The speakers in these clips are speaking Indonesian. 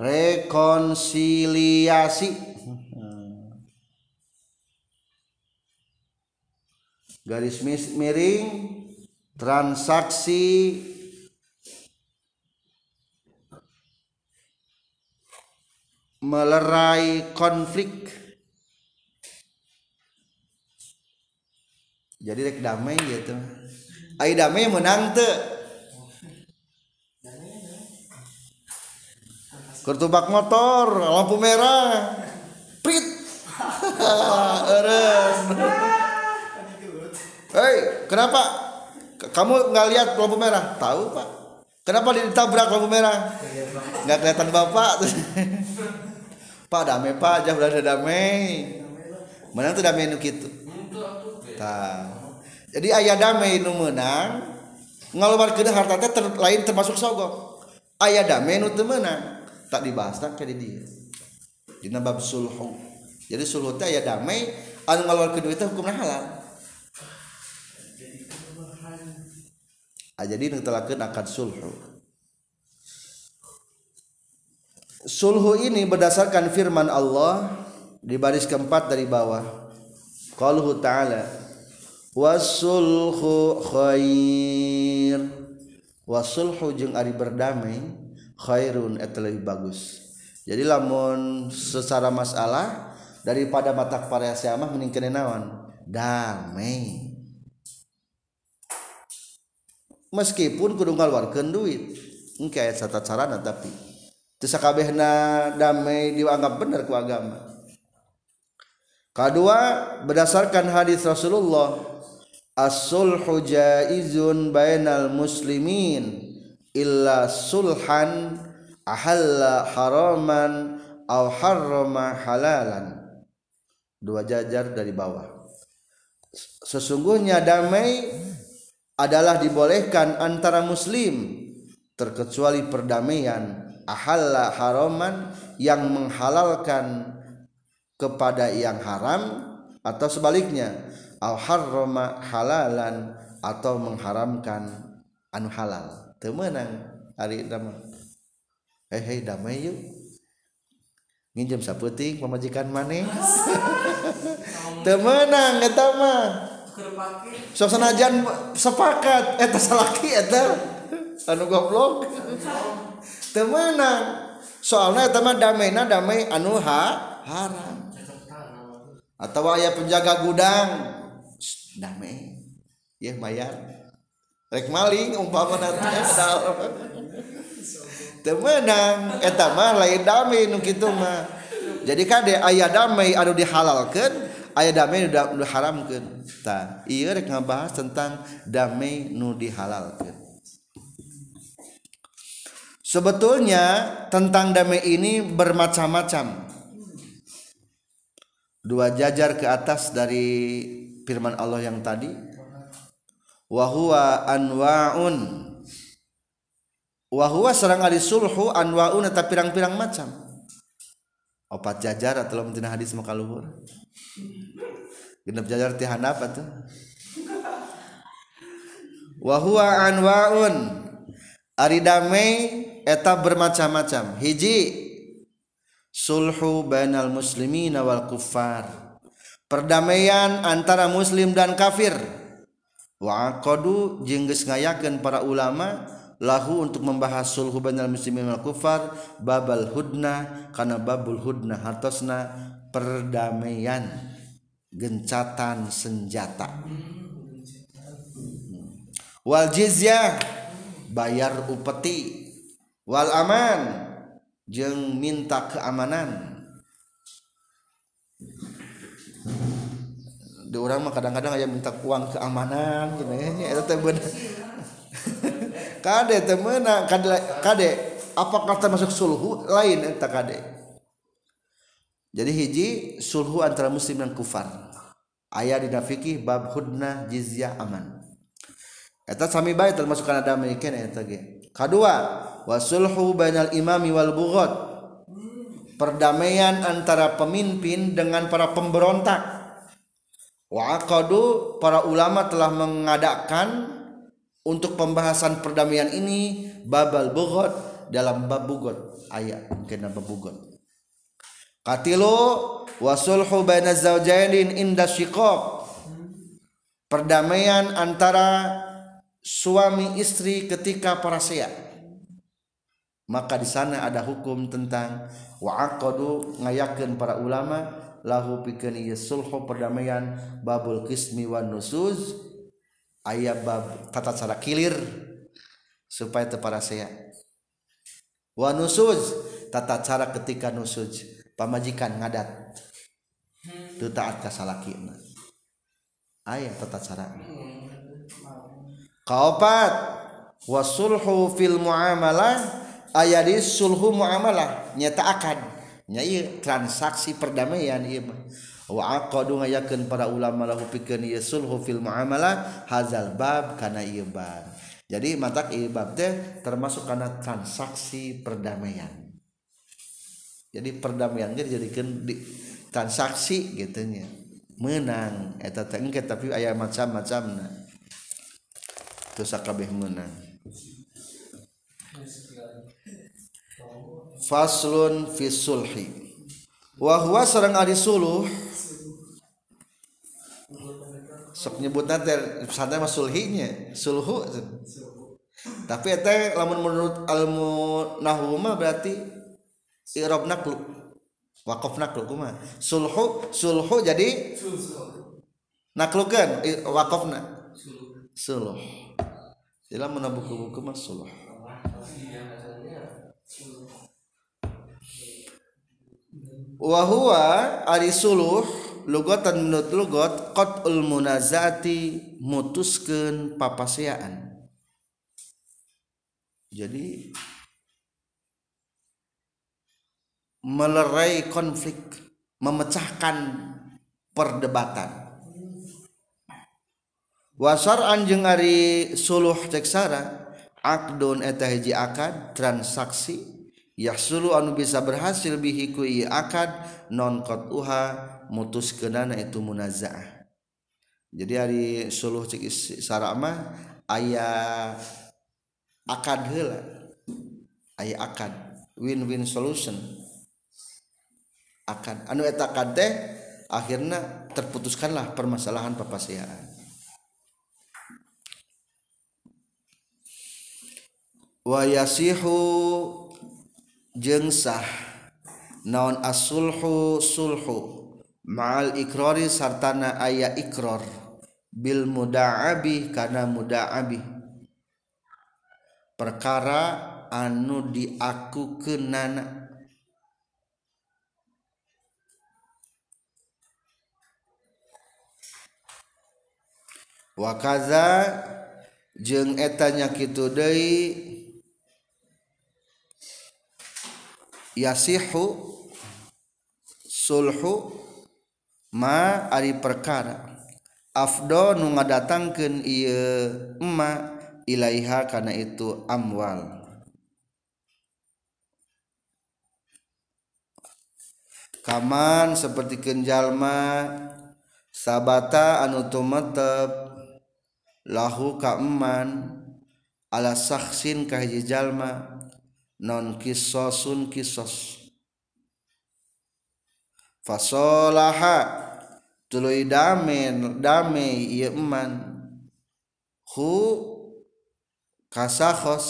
rekonsiliasi garis miring transaksi melerai konflik jadi rek damai gitu ai damai menang tuh Kertubak motor, lampu merah, prit, eren. Hei, kenapa? Kamu nggak lihat lampu merah? Tahu pak? Kenapa ditabrak lampu merah? Nggak kelihatan bapak. pak damai pak, jauh udah damai. Menang tuh damai nu gitu. Tahu. Jadi ayah damai nu menang, ngaluarkeun harta teh terlain lain termasuk sogok. Ayah damai nu menang tak dibahas tak kayak dia Jadi bab sulhu jadi sulhu teh ya damai anu ngaluarkeun duit teh hukumna halal ah jadi ngetelakeun akad sulhu sulhu ini berdasarkan firman Allah di baris keempat dari bawah qaluhu ta'ala wasulhu khair wasulhu jeung ari berdamai khairun eta lebih bagus jadi lamun secara masalah daripada mata kepada amah meningkene naon damai meskipun kudu ngaluarkeun duit engke aya catat carana tapi teu sakabehna damai dianggap bener ku agama kedua berdasarkan hadis Rasulullah as-sulhu jaizun bainal muslimin illa sulhan ahalla haraman aw harrama halalan dua jajar dari bawah sesungguhnya damai adalah dibolehkan antara muslim terkecuali perdamaian ahalla haraman yang menghalalkan kepada yang haram atau sebaliknya al harrama halalan atau mengharamkan anu halal temang damai y ngjemm saputih memajikan man suasksanajan sepakat goblok soalnya teman dama damai anuha haram atau way penjaga gudang damai mayar rek maling umpama asal temenang eta mah lain damai nu kitu mah jadi kade ayat damai anu dihalalkan ayat damai udah udah haramkan ta iya rek ngabahas tentang damai nu dihalalkan sebetulnya tentang damai ini bermacam-macam dua jajar ke atas dari firman Allah yang tadi unhuun tetap pirang-pirang macam obat jajar atau hadits makaluhuruni etap bermacam-macam hiji sulhual muslimin awal kufar perdamaian antara muslim dan kafir Wa Qdu jengges ngayken para ulama lahu untuk membahasulhu Ban musim Alkufar Ba Hudna karena babul hudna hartosna perdamaian gecatan senjata Waljiyah bayar upeti Wal aman je minta keamanan. di orang mah kadang-kadang aja minta uang keamanan gitu ya eh, itu temen kade temen kade kade apakah termasuk sulhu lain entah kade jadi hiji sulhu antara muslim dan kufar ayat di fikih bab hudna jizyah aman eta sami baik termasuk kanada ada mikeun eta ge kadua wasulhu bainal imami wal bughat perdamaian antara pemimpin dengan para pemberontak Wa'aqadu para ulama telah mengadakan untuk pembahasan perdamaian ini babal bugot dalam bab bugot ayat kena bab bugot. Katilu wasulhu baina zaujain inda syiqaq. Perdamaian antara suami istri ketika parasea. Maka di sana ada hukum tentang wa'aqadu ngayakeun para ulama lahu pikeun ieu ya sulhu perdamaian babul qismi wan nusuz aya bab tata cara kilir supaya teu saya wan nusuz tata cara ketika nusuz pamajikan ngadat teu taat ka salakina aya tata cara kaopat wasulhu fil muamalah aya di sulhu muamalah nyata akad nyai transaksi perdamaian ieu mah wa aqadu ngayakeun para ulama lahu pikeun ieu sulhu fil muamalah hazal bab kana ieu bab jadi matak ieu bab teh termasuk kana transaksi perdamaian jadi perdamaian geus dijadikeun di, transaksi gitu nya menang eta teh engke tapi aya macam-macamna terus sakabeh menang faslun fisulhi sulhi wa huwa ari suluh sok nyebut nanti santai mas sulhinya sulhu tapi itu lamun menurut ilmu nahuma berarti irob naklu wakof naklu kuma sulhu sulhu jadi naklukan nak suluh jadi lamun buku-buku mas suluh Wahua ari suluh lugotan menurut lugot ulmunazati munazati mutuskeun papaseaan. Jadi melerai konflik, memecahkan perdebatan. Wasar anjing ari suluh sara. akad transaksi ya Su anu bisa berhasil bikuakad nont mutus kenana itu munazah jadi hari Suuh Saramah ayaahakad win-win solution akan anuak akhirnya terputuskanlah permasalahan papasiaran wayasihu jengsah naon asulhu sulhu mahal ikrori sartana ayah Iqro Bil muda i karena muda i perkara anu diaku ke nana wakaza jeng etanya kita today, Yasihu sulhu ma ari perkara Afdo numa datangangkan ma Iaiha karena itu amwal kaman sepertikenjallma sabata anuutub lahu keeman a sakaksinkah hijjallma, non kisosun kisos fasolaha tuluy dame dame ieu iya eman hu kasahos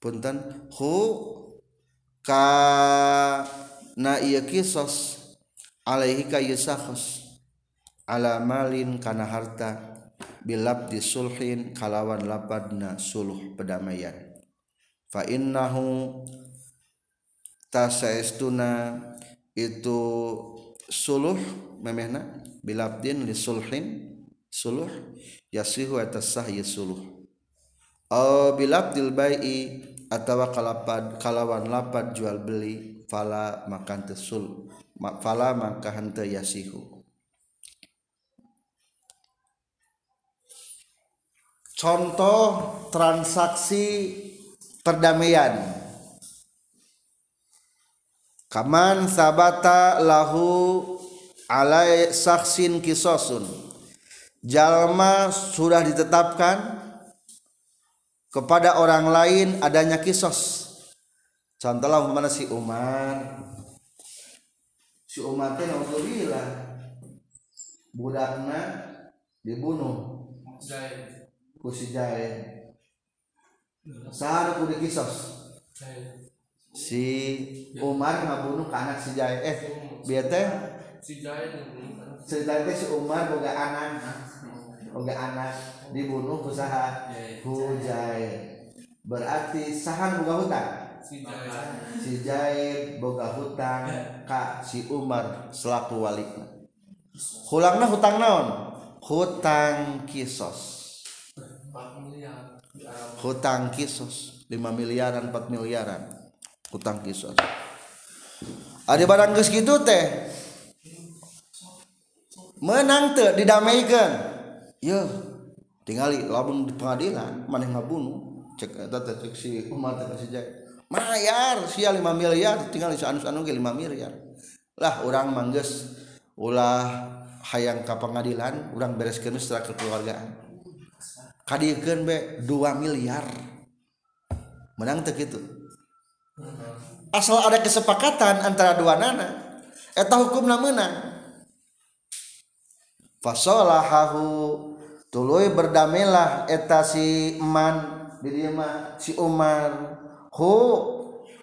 punten hu ka na iya kisos alaihi ka yusahos iya ala malin kana harta bilab disulhin kalawan lapadna suluh pedamaian fa innahu tasaestuna itu suluh memehna bilabdin lisulhin suluh yasihu atas sahyi suluh au bilabdil bai'i atawa kalapad kalawan lapad jual beli fala makan tesul fala mangkahan yasihu contoh transaksi perdamaian kaman sabata lahu alai saksin kisosun jalma sudah ditetapkan kepada orang lain adanya kisos contohlah mana si Umar si Umar waktu bilang budakna dibunuh kusi jahe sahar kudu kisos si Umar ngabunuh ke anak si jahe eh biasa si jahe si itu si Umar boga anak boga anak dibunuh ku saha ku jahe berarti sahar boga hutang si jahe boga hutang ya. kak si Umar selaku wali hulangna hutang naon hutang kisos hutang kisos 5 miliaran 4 mil uyyaran hutang kis ada ah, barang gitu teh menang didamaikan tinggal pengadilan 5 miliar tinggal 5 miliarlah orang mangges ulah hayang ke pengadilan u beres gera kekeluargaan mbe 2 miliar menang itu asal ada kesepakatan antara dua nanaeta hukum menang tulu berdamilah asiman diri si Umar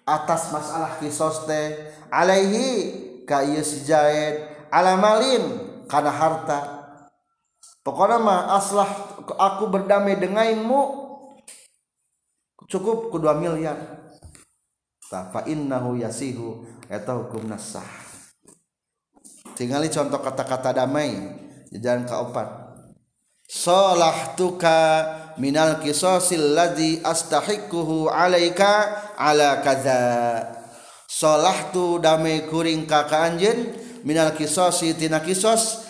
atas masalah vissoste Alaihi kayujah alamalin karena hartapokomah aslah kita aku berdamai denganmu cukup ku 2 miliar ta fa innahu yasihu eta hukumna sah tingali contoh kata-kata damai jalan keempat salahtuka minal qisasil ladzi astahiquhu alaika ala kaza salahtu damai kuring ka ka anjeun minal qisasi tina kisos.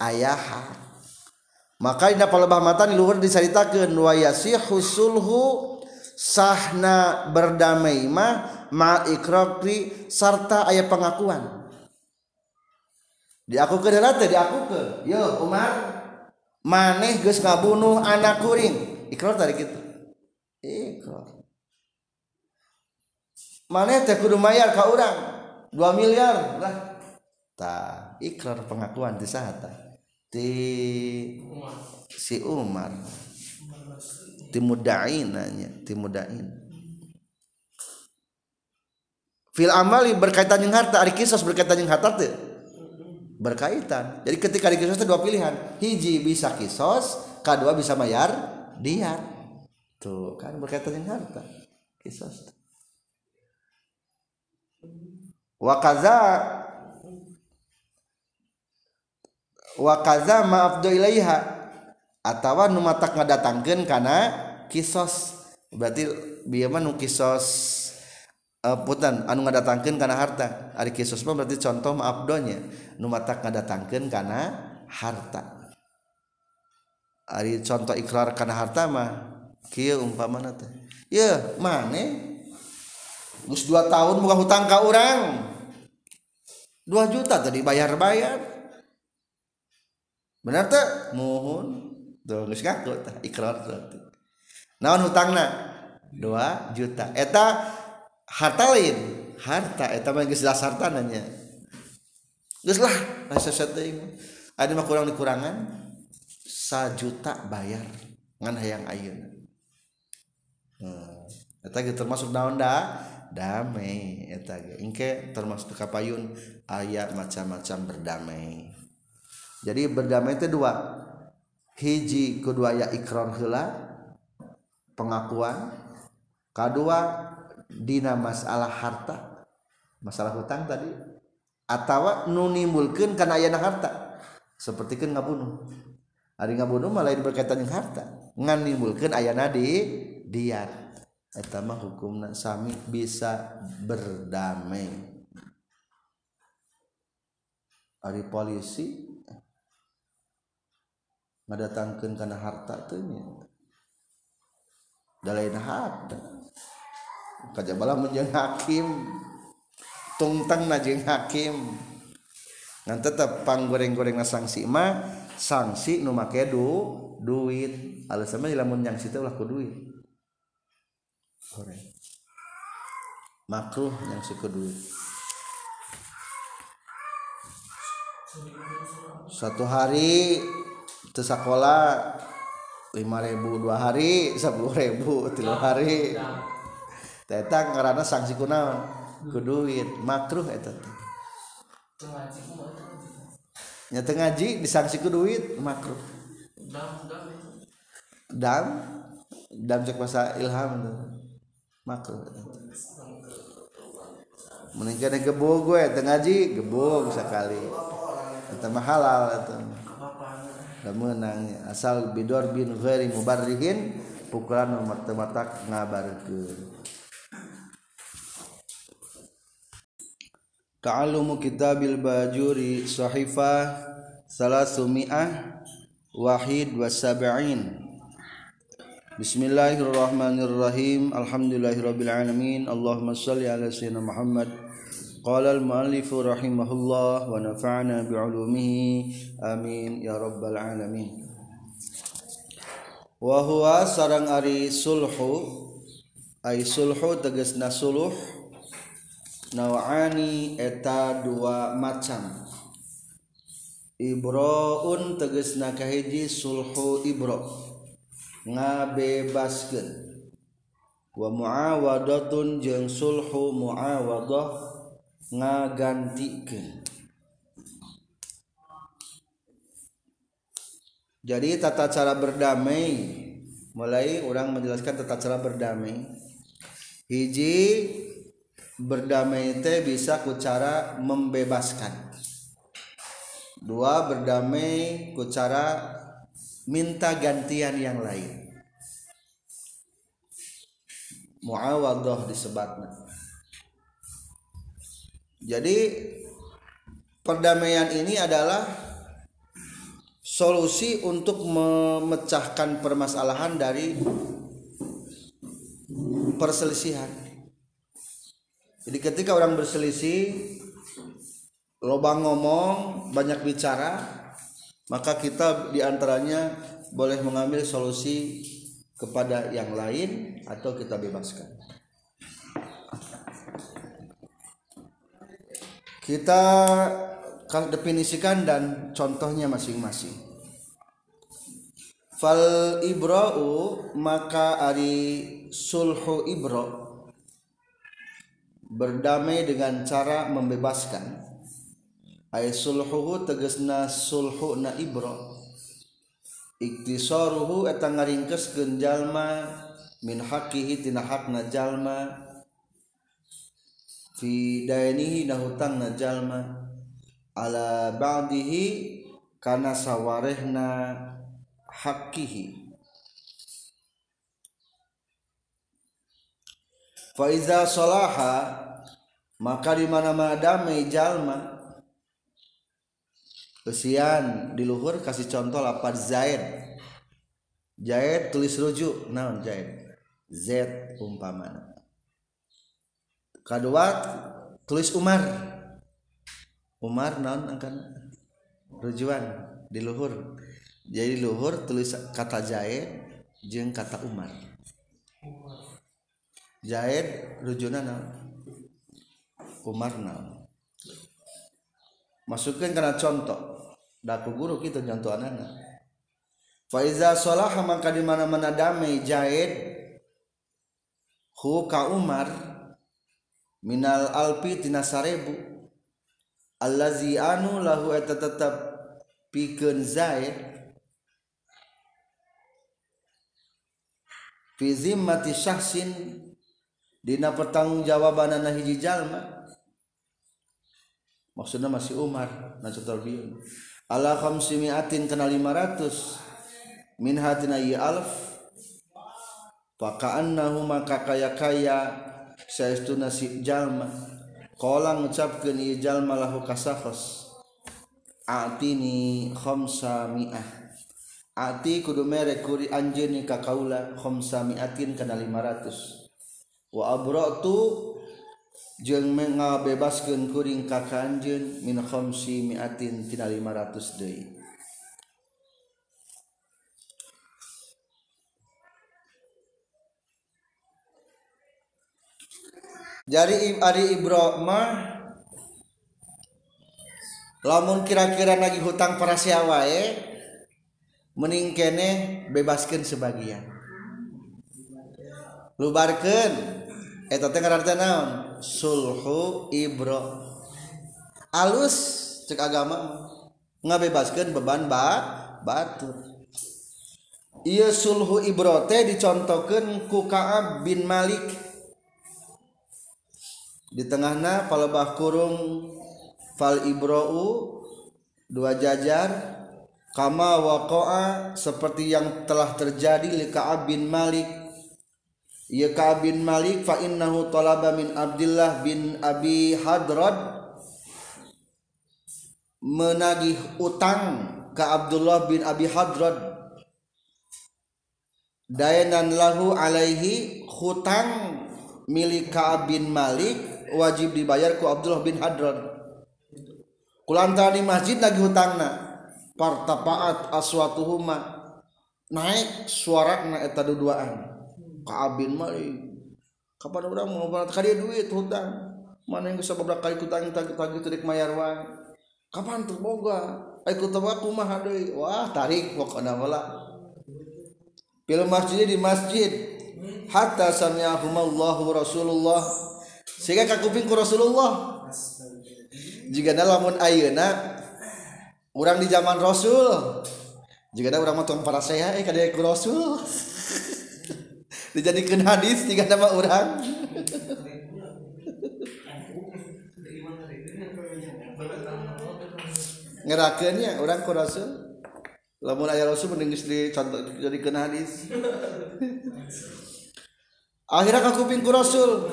ayaha makatan luarhur disarita ke nuwaysulhu sahna berdamaimarokti sarta aya pengakuan dia aku ke dia aku ke Umar maneh kabunuh anaking ikrar tadi kita man kaurang 2 miliarlah tak ikrar pengakuan disa tadi ti si Umar timudain nanya timudain fil amali berkaitan dengan harta ari kisos berkaitan dengan harta tuh berkaitan jadi ketika di kisos itu dua pilihan hiji bisa kisos kedua bisa bayar dia tuh kan berkaitan dengan harta kisos tuh. wakaza wakaza maaf ilaiha atawa nu matak ngadatangkeun kana kisos berarti bieu mah nu kisos uh, putan anu ngadatangkeun kana harta ari kisos mah berarti contoh maafdonya nu matak ngadatangkeun kana harta ari contoh ikrar kana harta mah kieu umpamana teh ye mane geus dua tahun buka hutang ka orang dua juta tadi bayar-bayar benar tak mohon tuh nggak ngaku tak ikrar tuh nawan hutangnya dua juta eta harta lain harta eta mah geus dasar harta nanya geus lah rasa setting ada mah kurang dikurangan sajuta bayar ngan hayang ayeuna hmm. eta ge termasuk naon da damai eta ge engke termasuk kapayun aya macam-macam berdamai jadi berdamai kedua hiji kedua yaronla pengakuan K2 na masalah harta masalah hutang tadi atau nunulken karena aya harta seperti ke nggak bunuuh hari nga bunuuh malah berkaitan yang harta ngaulkan aya na dia hukum bisa berdamai hari polisi yang datangkan karena harta tuhnya lain harta kajabalah menjeng hakim tungtang najeng hakim ngan tetap panggoreng-goreng sanksi mah sanksi nu make du duit alasannya lamun yang situ ulah ku duit goreng makruh yang siku duit satu hari tinggal sekolah 5000 dua hari 10.000 ti haritetang karena sanksi kuang ke duit makruhnya ngaji di sanksi ke duit makruh dan dan Ilhammak meninggalbogue ngaji gebbo bisa kali tema halal menang asal bidor bin ghairi mubarrihin pukulan mata-mata ngabarkeun Ta'allumu kitabil bajuri sahifah salasumi'ah wahid wa sab'in Bismillahirrahmanirrahim Alhamdulillahirrabbilalamin Allahumma salli ala sayyidina Muhammad قال المؤلف رحمه الله ونفعنا بعلومه آمين يا رب العالمين وهو sarang ari sulhu ay sulhu tegesna suluh nawani eta dua macam ibroun tegesna kahiji sulhu ibro ngabebaskeun wa muawadatun jeung sulhu muawadah ngagantikeun jadi tata cara berdamai mulai orang menjelaskan tata cara berdamai hiji berdamai teh bisa ku cara membebaskan dua berdamai ku cara minta gantian yang lain muawadah disebutnya jadi perdamaian ini adalah solusi untuk memecahkan permasalahan dari perselisihan. Jadi ketika orang berselisih, lobang ngomong, banyak bicara, maka kita diantaranya boleh mengambil solusi kepada yang lain atau kita bebaskan. kita definisikan dan contohnya masing-masing fal ibra'u maka ari sulhu ibro berdamai dengan cara membebaskan ay sulhu tegesna sulhu na ibro iktisaruhu eta ngaringkeskeun genjalma min haqqihi tina hakna jalma fi dainihi na hutang na jalma ala ba'dihi kana sawarehna hakkihi fa iza salaha maka di mana-mana damai jalma Kesian di luhur kasih contoh lapar Zaid Zaid tulis rujuk naon Zaid Z umpamana kedua tulis Umar Umar non akan rujuan di luhur jadi luhur tulis kata Zaid jeng kata Umar Zaid rujuna non Umar non masukkan karena contoh daku guru kita contoh anak Faiza sholah maka di mana mana damai Zaid hu ka Umar minal alpi tina sarebu allazi anu lahu eta tetep pikeun zaid fi zimmati syahsin dina pertanggungjawabanana hiji jalma maksudnya masih Umar nah contoh bieu ala khamsimiatin kana 500 min hatina alf fakaannahu maka kaya-kaya Seeststu nasib jalma kolangngucap ke ni jalma lahu kasahhos Atini homs mi ah i kudu mererek kuri anjeni ka kalatkhoms miin kena 500 Wa tu je menga bebas gengkuring ka kanjun Minkhom si miin pinna 500 dei. Ibro lamun kira-kira na hutang parasiawa eh, meningkene bebaskan sebagian lubarkanetaamhu Ibro alus cek agama ngabebaskan beban batu ia sulhu Ibrote dicontohkan kuka bin Malik yang di tengahnya palebah kurung fal ibrou dua jajar kama waqa'a seperti yang telah terjadi li Ka'ab bin Malik ya Ka'ab bin Malik fa innahu talaba min Abdullah bin Abi Hadrad menagih utang ke Abdullah bin Abi Hadrad dayanan lahu alaihi hutang milik Ka'ab bin Malik punya wajib dibayarku Abdullah bin Hadran di masjid lagi huang partapaat aswatu huma naik suara naik tadiduaan kapan duit Kapan termogarik film masjidnya di masjid hatasannya Allahu Rasulullah sehingga kuping ku Rasulullah jika ada lamun ayeuna orang di zaman Rasul jika ada orang matang para saya eh kadaya ku Rasul dijadikan hadis jika nama orang ngerakannya orang ku Rasul lamun ayah Rasul mendengis di contoh jadi hadis akhirnya kuping ku Rasul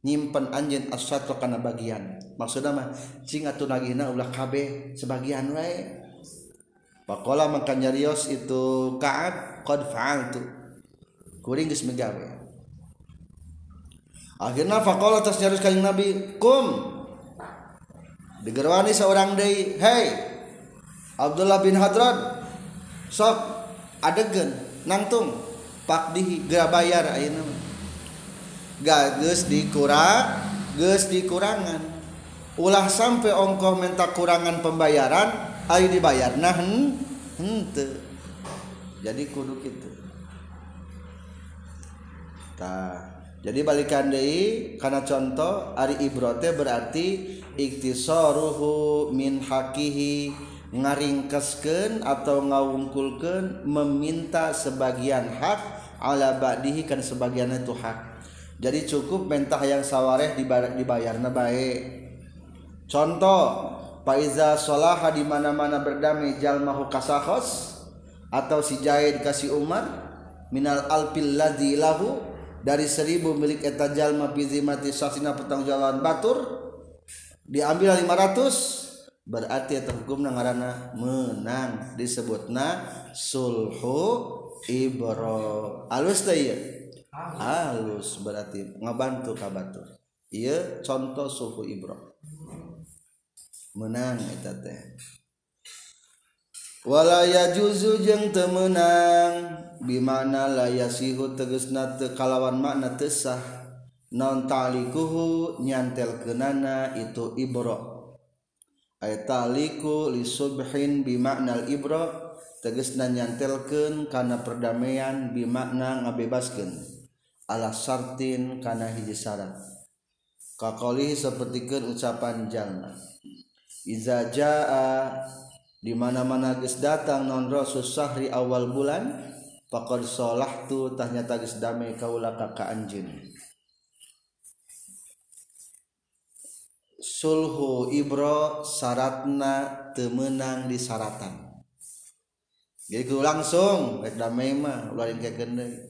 nyimpen anjen as-satru karena bagian maksudnya mah cing nagina ulah kb sebagian wae Pakola makanya nyarios itu Kaab faal tuh kuring gus megawe akhirnya pakola tas nyarus kain Nabi kum digerwani seorang day hey Abdullah bin Hadrad sok adegan nangtung pak di gerabayar ayo gages dikurang, ges dikurangan ulah sampai ongkoh minta kurangan pembayaran ayo dibayar nah hente jadi kudu gitu nah, jadi balikan deh karena contoh ari ibrote berarti iktisoruhu min hakihi ngaringkesken atau ngawungkulken meminta sebagian hak ala ba'dihi kan sebagiannya itu hak jadi cukup mentah yang sawareh dibayar dibayar Contoh, Pak Faiza solaha di mana mana berdamai mahu kasahos atau si jahid kasih Umar minal alpil ladzi lahu dari seribu milik eta jalma mati sasina petang jalan batur diambil lima ratus berarti eta hukum ngaranna menang disebutna sulhu ibro alus teh halus berarti ngebantu katur contoh suhu Ibra menangwala juzu jeng tem menang dimana lay sihu tegesna tekalawan makna tesah nontalikuhu nyantel kenana itu Ibrohinmakna Ibro tegesna nyantelken karena perdamaian bimakna ngabebasken ala sartin kana hiji syarat kakolihi sapertikeun ucapan jalma iza jaa di mana-mana geus datang non rasul sahri awal bulan faqad salahtu tanya tagis dame kaula ka anjeun sulhu ibro syaratna temenang di syaratan jadi langsung rek damai mah ulah kayak gendeng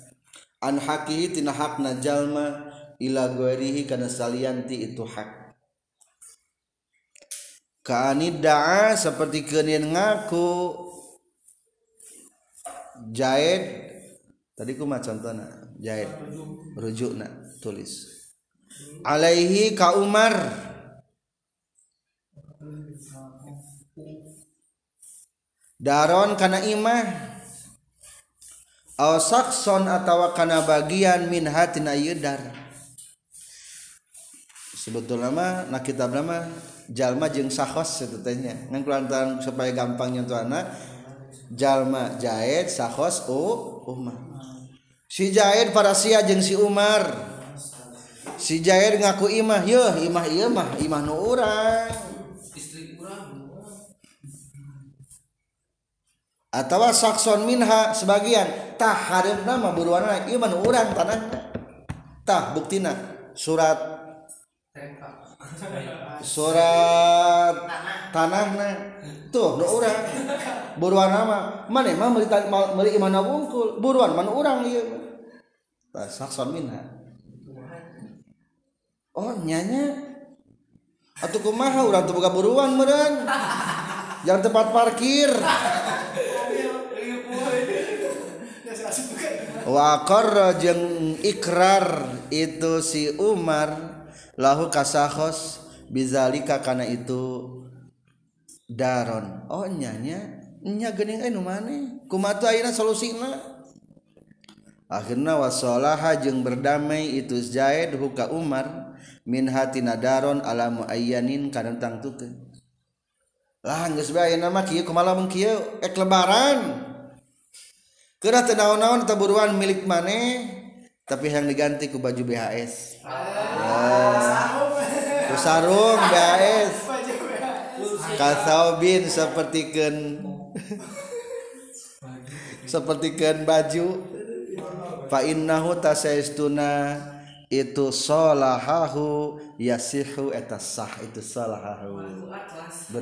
an hakihi tina hakna jalma ila guerihi kana salianti itu hak kaani da'a seperti kenin ngaku jaid tadi ku mah jahit jaid nak tulis alaihi ka umar daron kana imah sakson atau karena bagiandar sebetul lama Nakitab Brahma Jalmang sahhos setnyaantang supaya gampangnya anak Jalmajahits Umar sijah parasiaajeng si Umar si jair ngaku imah yo Imahimah Iman nur atau sakson minha sebagian tah harim nama buruan iman orang tanah tah buktina surat surat tanah nah tuh nu urang buruan nama mana mah meli meli imana wungkul buruan mana orang dia tah sakson minha oh nyanya atau kumaha urang tuh buka buruan meren yang tempat parkir wakor jeng ikrar itu si Umar lahu kasahhos bizalika karena itu daron onyanyanyamani soluhir washolaha berdamai itu zaid huka Umar minhatidaron alamu ayaninang tu mala lebaran daun-naun taburuuan milik mane tapi yang diganti ku baju Bsrung guys bin sepertiken sepertikan baju fanauna itushohu yairhu sah itu salah be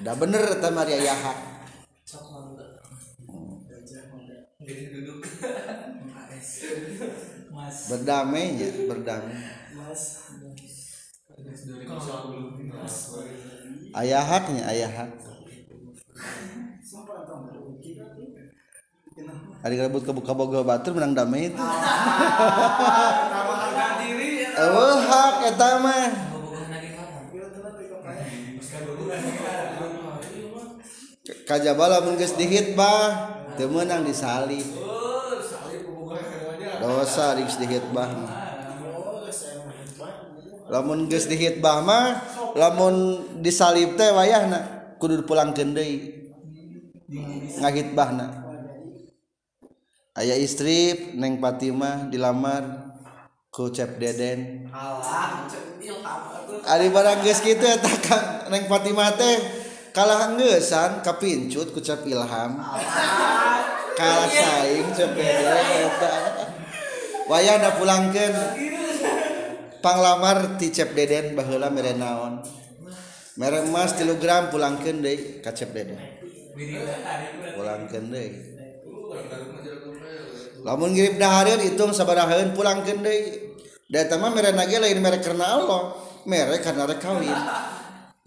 ndak bener Maria Yahaku duduk. Mas. Berdamai ya, berdamai. Mas. Ayah haknya ayah hak Ada rebut ke buka boga batur menang damai itu. Oh hak eta mah. Kajabala mun geus bah menang disalibmun di ah, lamun disalib teh wayah kudur pulang ngat Bah ayaah isrip neng Fatimah dilamar kocap Deden guys kita neng Fatimate Hai kalngesan kapincut kucap Ilham sa Way pulangpanglamar ticap deden bah mererenaon merek emas telegram pulang kede kacap delangde lamundah ituun pulangde me lain merek karena Allah merek karena re kawin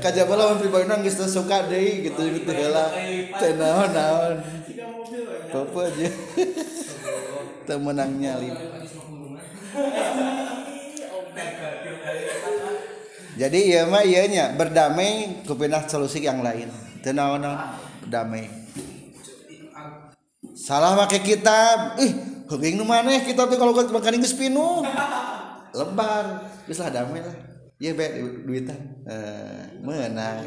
kajaba lawan pribadi nang geus suka deui gitu gitu heula teh naon-naon aja teu menang nyali jadi ya mah iya nya berdamai kupinah solusi yang lain teu naon-naon berdamai salah pakai kitab ih heuking nu maneh kitab tuh kalau makan geus pinu lebar geus lah damai lah iya baik duitan uh, eh. menang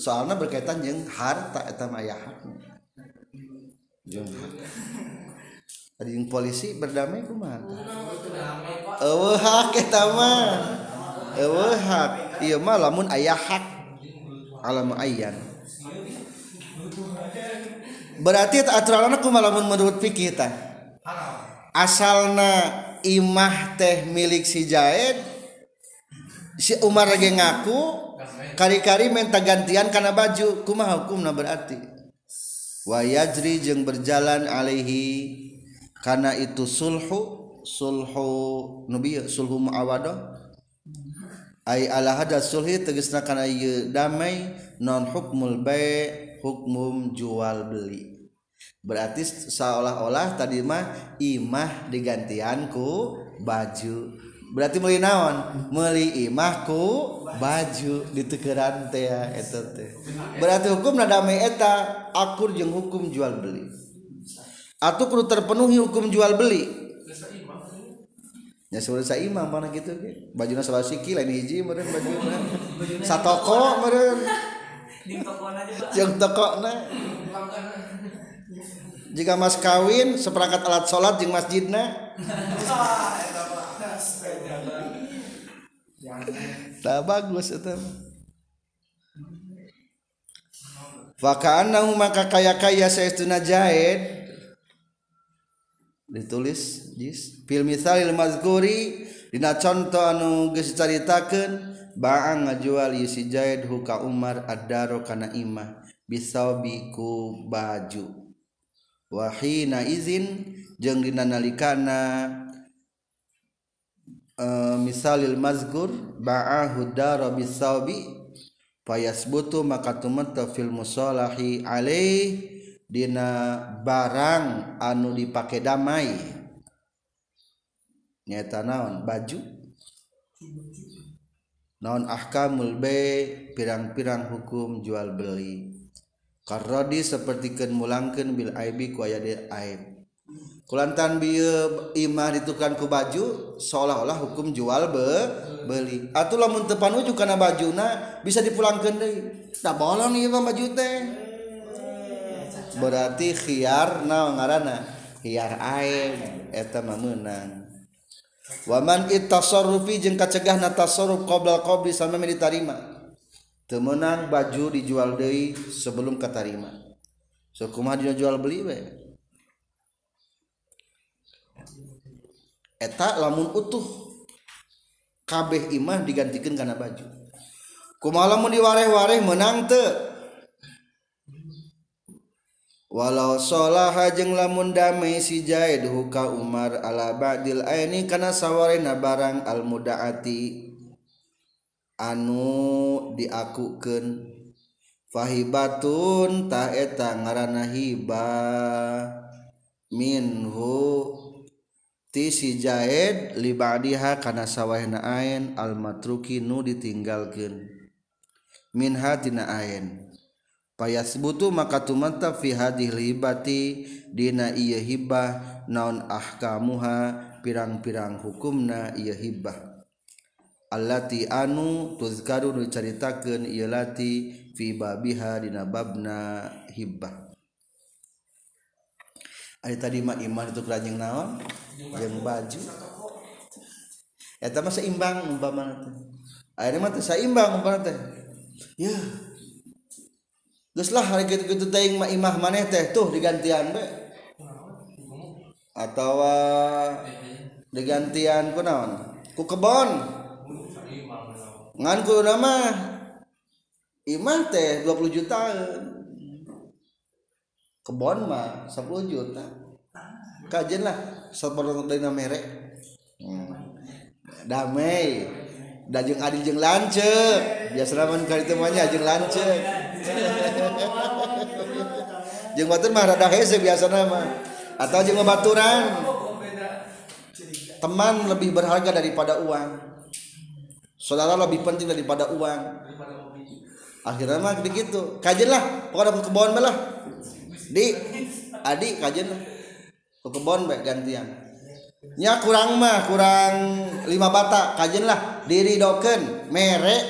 soalnya berkaitan yang harta etam ayaku polisi berdammaiku mana aya a aya berarti mala menurut kita asalnya Imah teh milik sijahid si Umarge ngaku kari-kari minta gantian karena baju hukum hukumna berarti wa yajri berjalan alaihi karena itu sulhu sulhu nubi sulhu muawado ay ala hada sulhi tegasna karena damai non hukmul bay hukmum jual beli berarti seolah-olah tadi mah imah digantianku baju berarti meli naon meli imahku baju di ditekeran teh ya, eta teh berarti hukum damai eta akur jeung hukum jual beli atau kudu terpenuhi hukum jual beli Ya sudah saya imam mana gitu nasi Bajuna salasiki lain hiji meureun bajuna. Satoko satu Jeung meren juga. Jeung Jika mas kawin seperangkat alat sholat jeng masjid masjidna. Ah, tab vaka maka kayakaya sayajahid ditulis filmi Ma Guri Dina conu ge caritaken ba ngajual yijahid huka Umar adarokana imah bisa biku baju Wahina izin jenglina nakana Eh, misalil Mazgur Ba Huda Rob Saudibi payas butuh maka tumet film musholahhi a Dina barang anu dipakai damainyaeta naon baju naon ahkaulbe pirang-pirang hukum jual beli karodi sepertiken mulangken Bilib ko diib Tan Imah ditukanku baju seolah-olah hukum jual be beli ataulah mentepan uju karena baju Nah bisa dipullang ke De tak bo nihju berarti hiar menanggah temenang baju dijual Dei sebelum katarima sukuma jual- bei we ak lamun utuh kabeh imah digantikan karena baju ku malamu diwarih-wareh menang walausholah hajeng lamun dai sika Umar alabadil ini karena sawwa nabarang al mudadaati anu diakuken fahibatun ta ngaranhiba Minhu sijahed libaadiha kana sawawa naen Altruqi nu ditinggalken minhatinaen payat sebutu maka tumataap fiha dilibatidina iya hibah naon ah kamuha pirang-pirang hukumna ia hibah Allahti anu tukaun diceritaken ia lati fiba bihadina babna hibah Ari tadi mah iman itu keranjang naon yang baju eta ya, mah seimbang umpama teh akhirnya mah teh seimbang umpama teh ya geus lah hari gitu-gitu teh mah imah maneh teh tuh digantian be atau ah, digantian ku naon ku kebon ngan ku nama imah teh 20 juta kebon mah 10 juta kajian lah dari nama merek hmm. damai da adil jeng lance biasa mun kali dieu jeng lance jeng batur mah rada hese biasa nama, atau jeng baturan teman lebih berharga daripada uang saudara lebih penting daripada uang akhirnya mah begitu kajen lah pokoknya kebon lah di adik kajen. lah kebon baik gantiannya kurang mah kurang 5 Batak kajenlah diri doken merek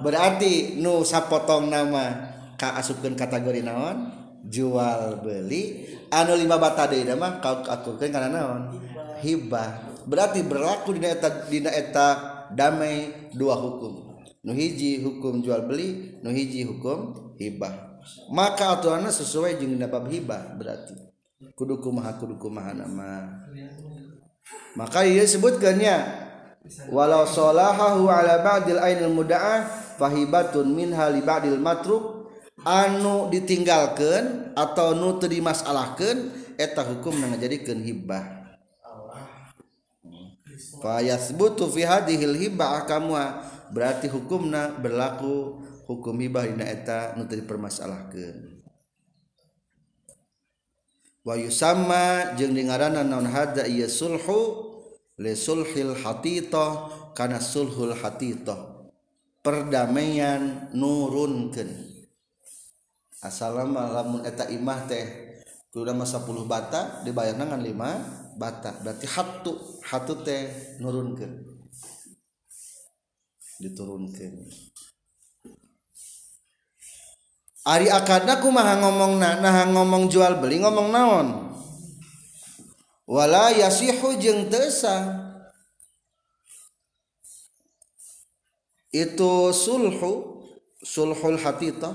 berarti Nusa potong nama Ka asukan kategori naon jual beli anu 5 bata de karenaon hibah berarti berlaku di dieta damai dua hukum nuhiji hukum jual beli nuhiji hukum hibah maka Tuhan sesuai jebab hibah berarti kudu kumaha kudu kumaha nama maka ia sebutkannya walau solahahu ala ba'dil ainil muda'ah fahibatun min li ba'dil matruk anu ditinggalkan atau nu teu dimasalahkeun eta hukum ngajadikeun hibah fayasbutu fi hadhil hibah akamwa ah, berarti hukumna berlaku hukum hibah dina eta nu teu dipermasalahkeun Wahyu sama jeranan non hat karena sulhul hatito perdamaian nurunken assalamualamun imah teh keluar masa 10 Ba di bayanangan 5 Ba berarti hat hat nurun diturunkan Ari akanku ma ngomong na naha ngomong jual beli ngomong naonwala tersa itu sulhu sulhul hatl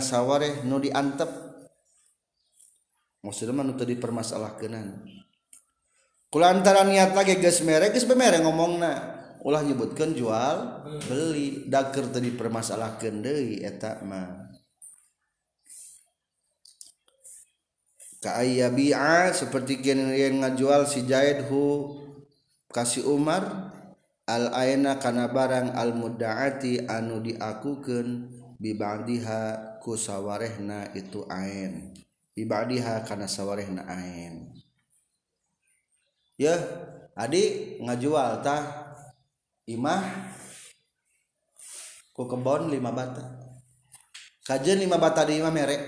saw diantep muslimman untuk dipermasallah kean antara niat lagi gesmerkrekmer ngomong ulahbutkan jual beli dakar tadi permasallah Ken et kay Bi seperti genre ngajual sijahidhu kasih Umar allaininakana barang almudaati anu diakuken bibadiha ku sawawaehna itubadiha karena sawawaehna ya adik nga jualtah Imah kok kebon 5 bata kaj bata merek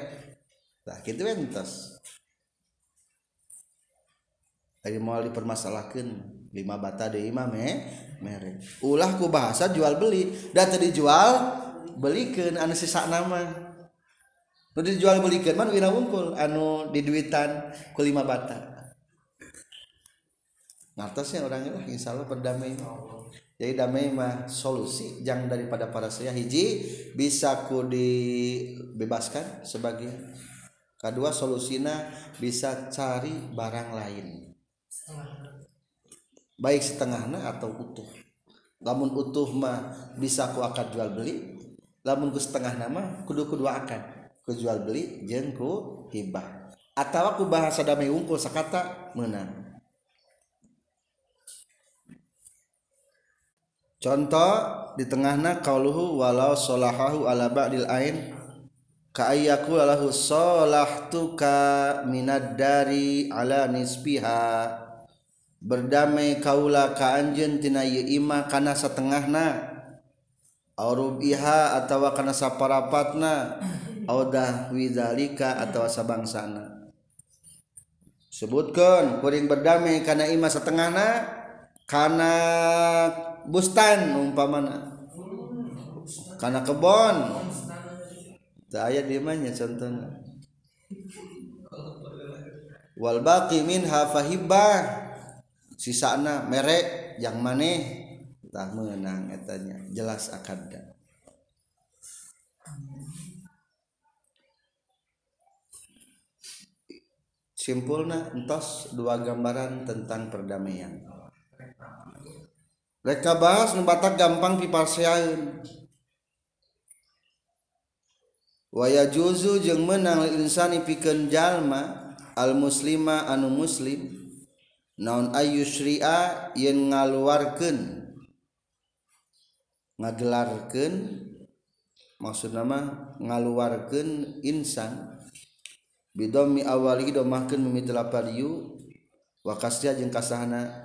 maual dipermasalahkan 5 bata diam merek ulahku bahasa jual-beli data dijual beliken an sisak nama jual bekul anu di dutan kelima bata ngartosnya orang lah insya Allah berdamai jadi damai mah solusi jangan daripada para saya hiji bisa ku dibebaskan sebagian kedua solusinya bisa cari barang lain baik setengahnya atau utuh namun utuh mah bisa ku akad jual beli namun ku setengah nama kudu kedua akan ku jual beli jengku hibah atau aku bahasa damai ungkul sekata menang contoh di tengahna kauluhu walau solahahu ala ba'dil ain ka ayyaku lahu solahtuka minad dari ala nisbiha berdamai kaula ka anjeun tina ieu imah kana satengahna aurubiha atawa kana saparapatna audah widzalika atawa sabangsana sebutkan kuring berdamai kana imah setengahna kana bustan umpamana karena kebon saya mana contohnya wal baqi minha fahibbah sisana merek yang mana? tak menang etanya jelas akan dah simpulna entos dua gambaran tentang perdamaian mereka bahas lembatak gampang pipar waya juzu jeng menang Insani piken Jalma al-musah anu muslim naon Ayuria yang ngaluken ngagelarken maksud nama ngaluwarken insan bid awali wasnya jeng kasanaan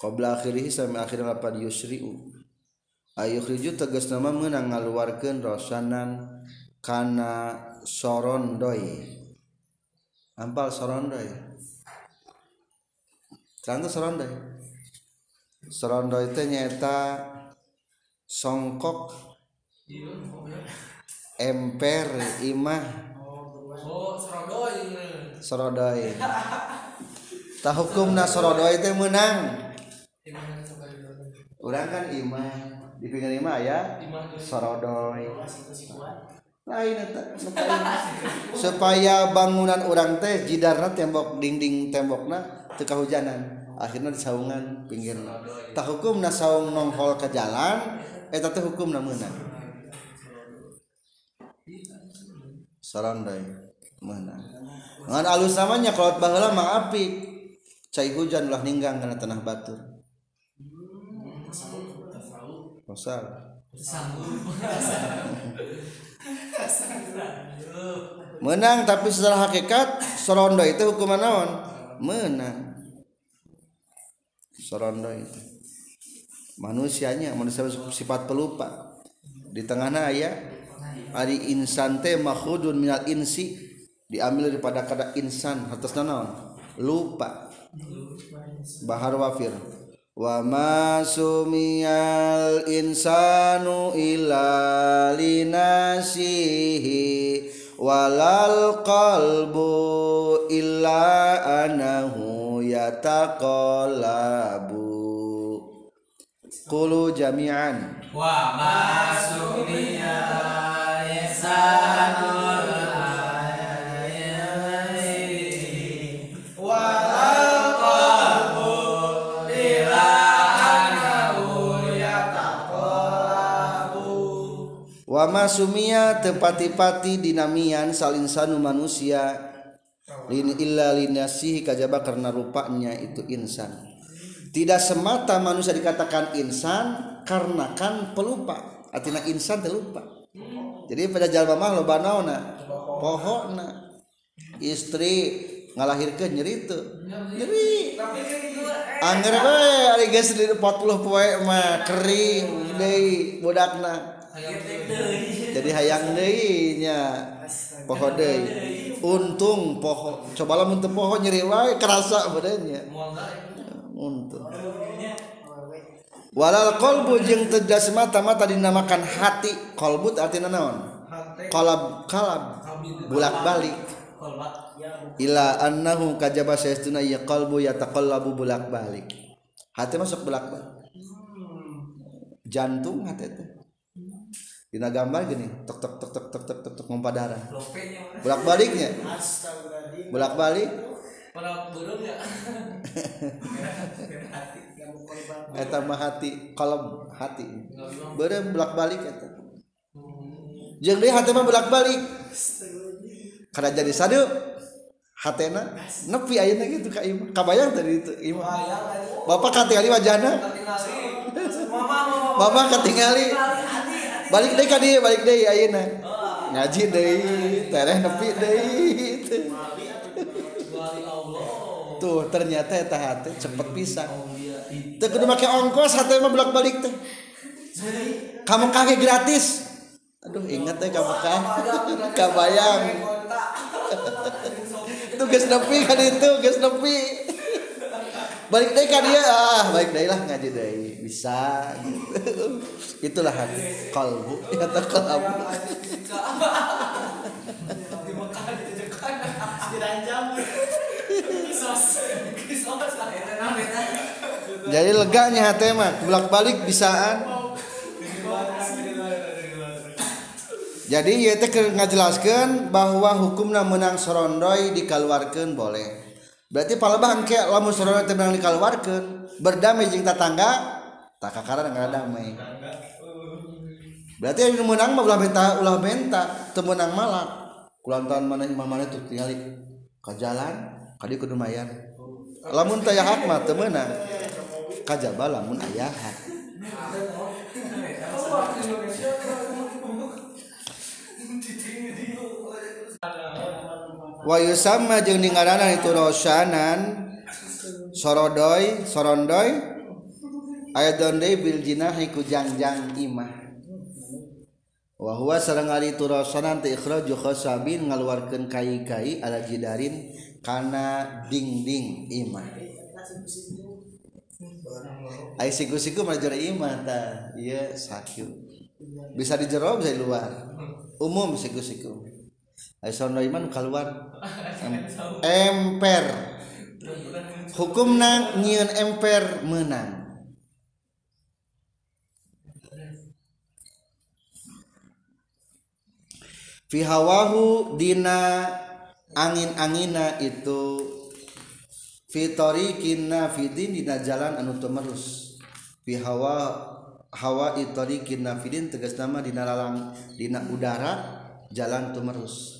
qabla akhirih sampai akhir lapan yusriu khriju tegas nama menang ngaluarkan rosanan kana sorondoi ampal sorondoi Terang sorondoi Sorondoi itu nyata Songkok Emper Imah oh, Sorodoi Tahukum na Sorodoi itu menang orang kan iman di pinggir iman ya sorodoy lain nah, supaya bangunan orang teh jidarnya tembok dinding temboknya teka hujanan akhirnya disaungan pinggir. tak hukum na saung nongkol ke jalan eh tapi hukum namanya. sarondoy mana? ngan alus namanya kalau baheula maafi cai hujan lah ninggang karena tanah batur Kosal. Menang tapi secara hakikat sorondo itu hukuman naon? Menang. Sorondo itu. Manusianya manusia sifat pelupa. Di tengahnya ayat Ari insan teh makhudun minal insi diambil daripada kata insan atas naon? Lupa. Bahar wafir wama sumiyal insanu illa linasihi walal qalbu illa anahu yataqallabu qulu jami'an wa ma sumiyal insanu Wama sumia tepati-pati dinamian salinsanu manusia lin illa linasihi kajaba karena rupanya itu insan. Tidak semata manusia dikatakan insan karena kan pelupa. Artinya insan terlupa. Jadi pada jalma mah loba banaona Pohona. Istri ngalahirkeun nyeri teu. Nyeri. Angger bae ari geus 40 poe mah kering deui budakna. jadi hayang denya Pohode untung pohon cobalah untuk pohon nyeriway kerasanyatung waal qolbu tedas mata-mata dinamakan hati qolbut arti naon kal bulak-balik kaj qak-balik hati masukak banget hmm. jantung itu gambarni tompa darahak-baliknya bulak-balik hati kalaum hati beak-balik jeakbalik karena jadi saddo hatena nepi tadi itu Bapak wajana Bapak keting balik deh kadi balik deh ayeuna ngaji deh tereh nepi deh gitu. tuh ternyata ya tahate cepet pisah tuh kudu pakai ongkos hati mah bolak balik tuh. kamu kaki gratis aduh inget deh kamu kah? kan bayang. tuh gas nepi kan itu gas nepi balik deh kan dia ah balik deh lah ngaji deh bisa gitu. itulah hati kalbu ya tak kalbu jadi leganya hati mah bolak balik bisaan jadi ya teh ngajelaskan bahwa hukumnya menang serondoi dikeluarkan boleh berarti pala bangkek laang dikalwar berdama cinta tangga tak karena ada berartimenanglah temenang malam tahun ke jalan kemayan lama temenang kaj lamunhat Indonesia soi aya Bil serluarkan kai ain karena ding bisa dijero saya luar umum siku-siku Eh, hukum naunmper menang Di angin angina itu Vitori Kina Fidin Di Ja Anutumerus piwa Hawa fidin tegas nama Dilang Di udara Jalan Tuerus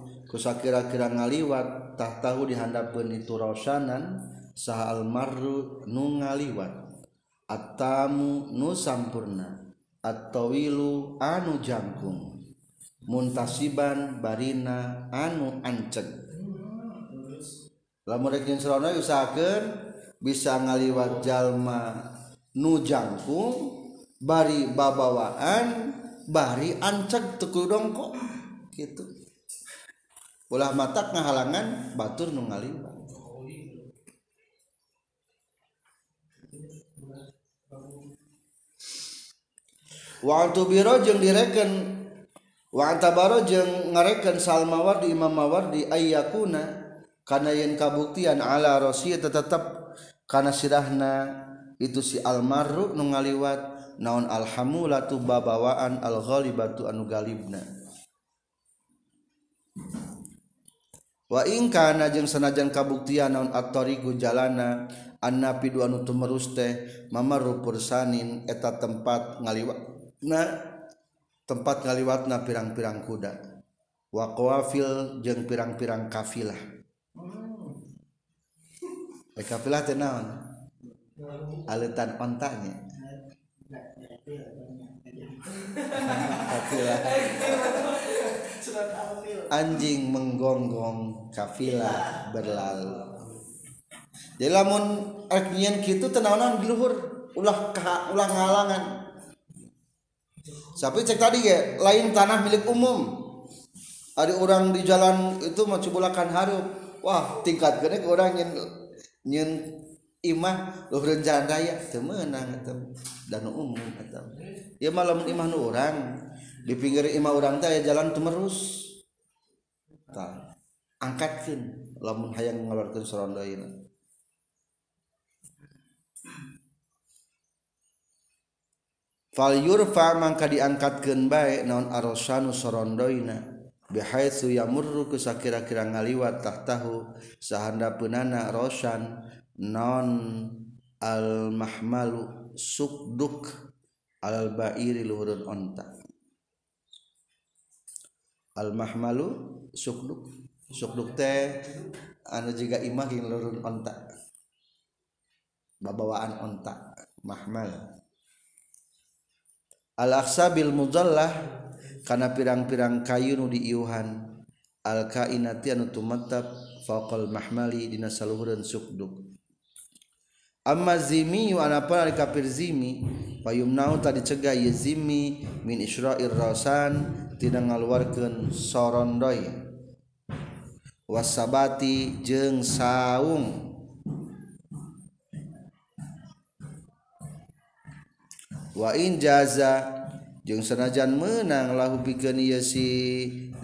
kira-kira ngaliwat tak tahu di handa pen itu Rahanan Saal marruf nu ngaliwat atamu Nusampurna atauwilu anu jakungmuntasiban Barina anu Anancek bisa ngaliwat jalma nujangkung bari babawaan barii ancek teku dongkok gitu mata ngahalangan Baturunggaliwa waktu biro direken Waantabaro je ngereken Salmawar diam mawar di Ayyakuna karena yang kabuktian ala Roy p karena sirahna itu si almarruk nu ngaliwat naon alhamulatu babawaan al-holi batu anu Ghalibna ingkanajeng senajang kabuktiana on aktorigo jalana Anna piuan nutumrustte Mamar ruur sanin eta tempat ngaliwakna tempat kaliwatna pirang-pirang kuda wako wafil jeung pirang-pirang kafilahlah alitan ontahnya kafilah anjing menggonggong kafilah berlalu jadi lamun artian gitu tenaunan di luhur ulah ulah halangan tapi cek tadi ya lain tanah milik umum ada orang di jalan itu mencubulakan harum wah tingkat gede orang yang nyen imah luhurun jalan raya teu meunang eta dan umum eta ieu ya, mah lamun imah nu urang di pinggir imah urang teh aya jalan temerus tah angkatkeun lamun hayang ngeluarkeun sorondayna fal yurfa mangka diangkatkeun bae naon arosanu sorondoina bihaitsu yamurru kusakira-kira ngaliwat tahtahu sahanda rosan non almahmalu sukduk al-bairi Luhurun ontak almahmalu sukduk sukduk teh juga imahin Lurun ontak bawaan ontakmahmal allaksabil mudlah karena pirang-pirang kayu nu diuhan alkain fokol mah dinosaursa Luhurun sukduk amma zimi wa anapana ari kafir zimi payumnau tadi cegah ye zimi min isra'ir rasan tidak ngaluarkeun sorondoy wasabati jeng saung wa in jaza jeung sanajan meunang lahu pikeun ieu si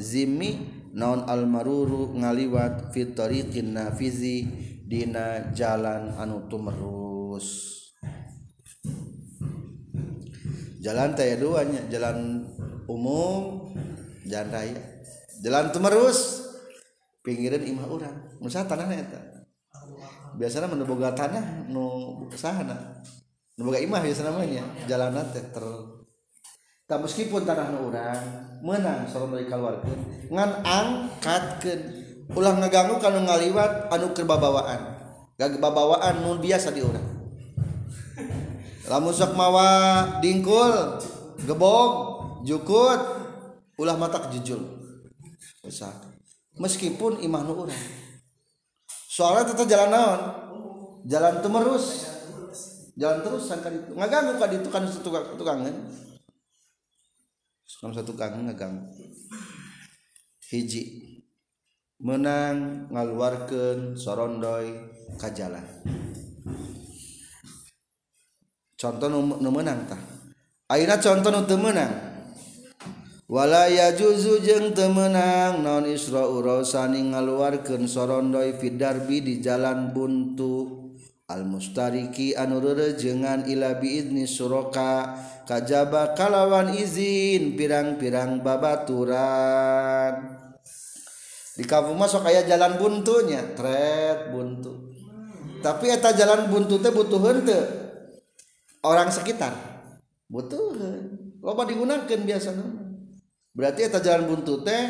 zimi naon almaruru ngaliwat fi tariqin nafizi Dina jalan Anutumerus jalan tayduanya jalan umum jantai jalantumerus pinggirn Imam orang nu biasanya mengunya kesahan namanya jalanan Teral tak meskipun tanah menang angngkat kedua ulah negangukan ngaliwat anu kebabawaan gawaan Nu biasa diulang la muak mawa dingkul gebbo cukupkut ulah mata judul meskipun Imannu salat tetap jalan naon jalantumerus jalan terusgang tuk satugang hiji menang ngaluarkan sorondoi kajlan Con menangkah contoh menangwala ya juzu jengte menang nonisra uruosaani ngaluarkan sorondoi Fidarbi di jalan buntu Almustariki anur rejengan Ilabi Ini Suroka kajba kalawan izin pirang-pirarang babaturaan kamu masukok kayak jalan buntunya tre buntu tapi eta jalan buntu teh butuh orang sekitar butuh digunakan biasa berarti eta jalan buntu teh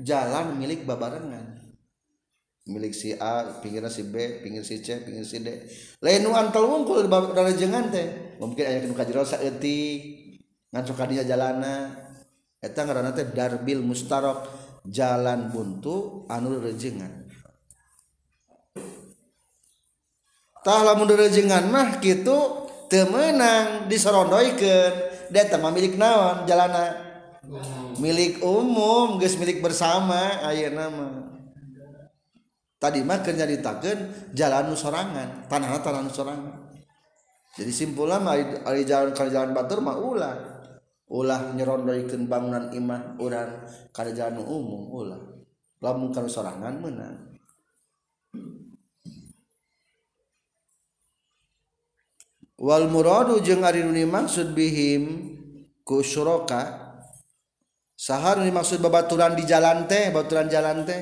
jalan milik babarengan milik si pinggir si B pinggirkul aya jalan darbil mustaarak jalan buntu anul rejengan tamundurrengan mah gitu temenang disorondoikan milik nawan jalana milik umum guys milik bersama air nama tadi makanya ditaken Jau serangan tanah jadi simpul lama jalan kerajaan Batur maulang nyeronikan bangunan iman karjanu umum uangan Walmaksud bihim suroka Sahar ini maksud bebaturan di jalan teh baturan jalan teh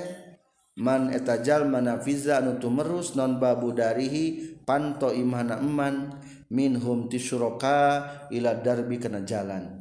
manetajal manarus non babu darihi panto Iimana eman Minhum ti suroka Ila darbi kena jalan teh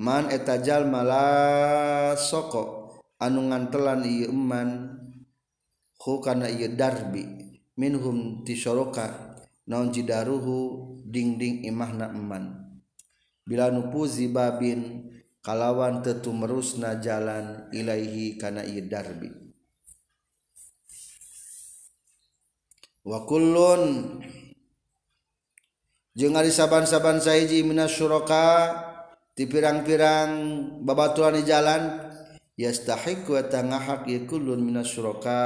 Man etajal mala soko anungan telan yman hu kanayi darbi minhum tisoka naon jidauhu ding ding imah naman Billa nu puzi bain kalawan tetu merusna Ja Iaihi kanayi darbi Wakulun J nga sapan-sapan saiji minna suroka, di pirang-pirang baba Tuhan di jalan yestahhi suroka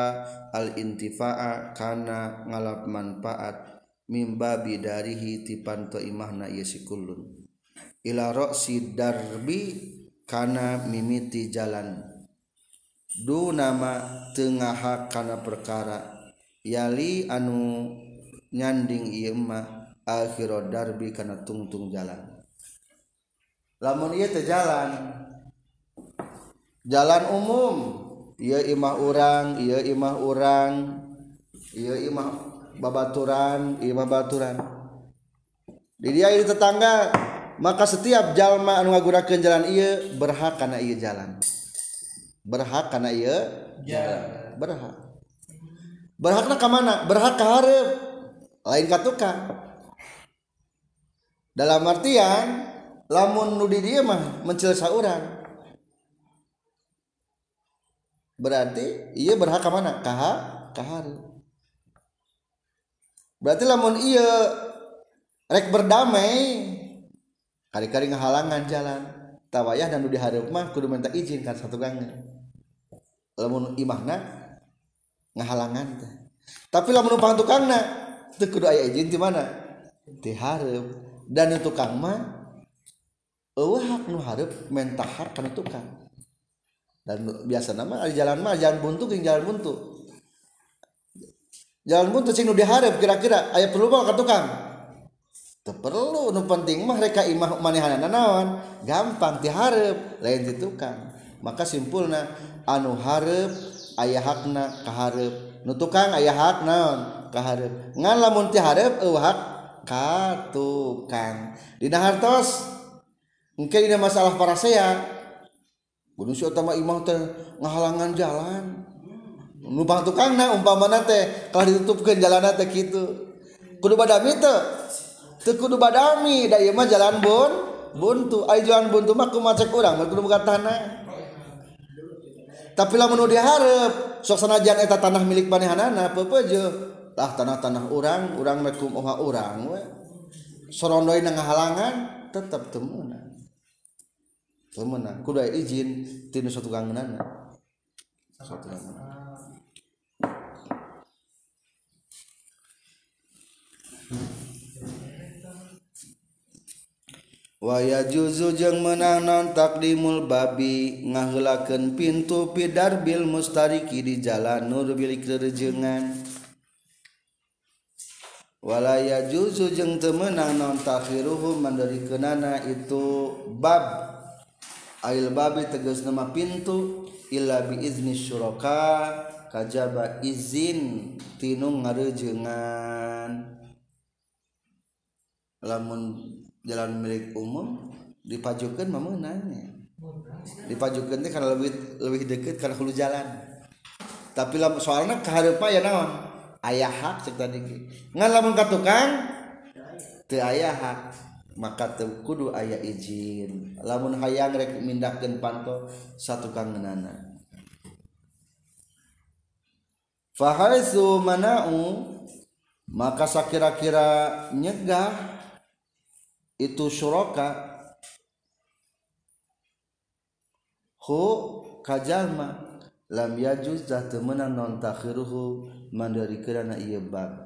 al-intifakana ngalap manfaat mimbabi darihi tipanto Imahna yesun Iksi Darbikana mimiti jalan do nama tengahhakana perkara yali anu nyaning Imah alhiriro darbi karena tungtung jalan itu jalan jalan umum iaam orang mahamuran Imamuran di dia ini tetangga maka setiap jalma an ngagura ke jalan ia berhakana ia jalan berhakan berhak berhakna ke mana berhaka harus lain dalam artian dia dia mah me berarti ia berhaka manakah berartilah rek berdamai hari-karinghalangan jalan tawaah du di harimah izinkan satu ganghalangan tapilah karenajin mana dan itu kamma Ewahak hak nu harap mentahar penutukan tukang dan biasa nama ada jalan mah jalan buntu ke jalan buntu jalan buntu sih nu diharap kira-kira ayah perlu bawa ke tukang teu perlu nu penting mah reka imah manehanana nanawan gampang tiharap lain di tukang maka simpulna anu harap ayah hakna keharap nu tukang ayah hak naon ngan lamun tiharap ewahak katukang hak ka dina hartos ini masalah para seang manusia utama Imamhalangan jalan menu umpa kalau ditutupkan jalan gitu padamimi jalan Bon buntuju bunah tapilah menu di hap soksana jalanta tanah milik panhan tanah-tanah orang u orangangan tetap temu nah pemenang kuda izin tinu satu kangenan suatu kangenan waya juzu jeng menang non takdimul babi ngahulakan pintu pidar bil mustariki di jalan nur bilik rejengan walaya juzu jeng temenang non takhiruhu mandiri kenana itu bab babi tegas nama pintu Illabi Inis Suroka kajba izin tinum ngangan la jalan milik umum dipajukan mau nanya dipajukan karena lebih lebih deket kalaulu jalan tapilama suna keaya namun ayahat sedikitlahukanayahat maka Kudu ayaah izin lamun Hayaggra mindahkan panto satukanana maka Sha kira-kira nyegah itu suroka kaj la juza temenang nonhirhu Mandar kerana ia baku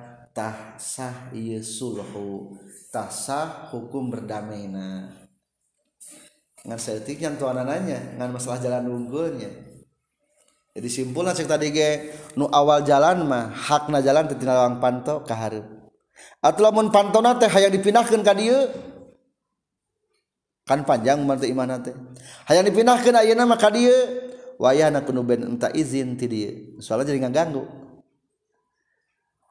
tahsah Yesus iya sulhu tahsah hukum na ngan setik yang tuan nanya ngan masalah jalan unggulnya jadi simpul cek tadi ge nu awal jalan mah hakna jalan tetina lawang panto kaharep atau lamun pantona nate, hayang dipindahkan ka kan panjang mantu iman nate. hayang dipindahkan ayana mah ka dia, wayahna kudu ben entah izin ti soalnya jadi nggak ganggu.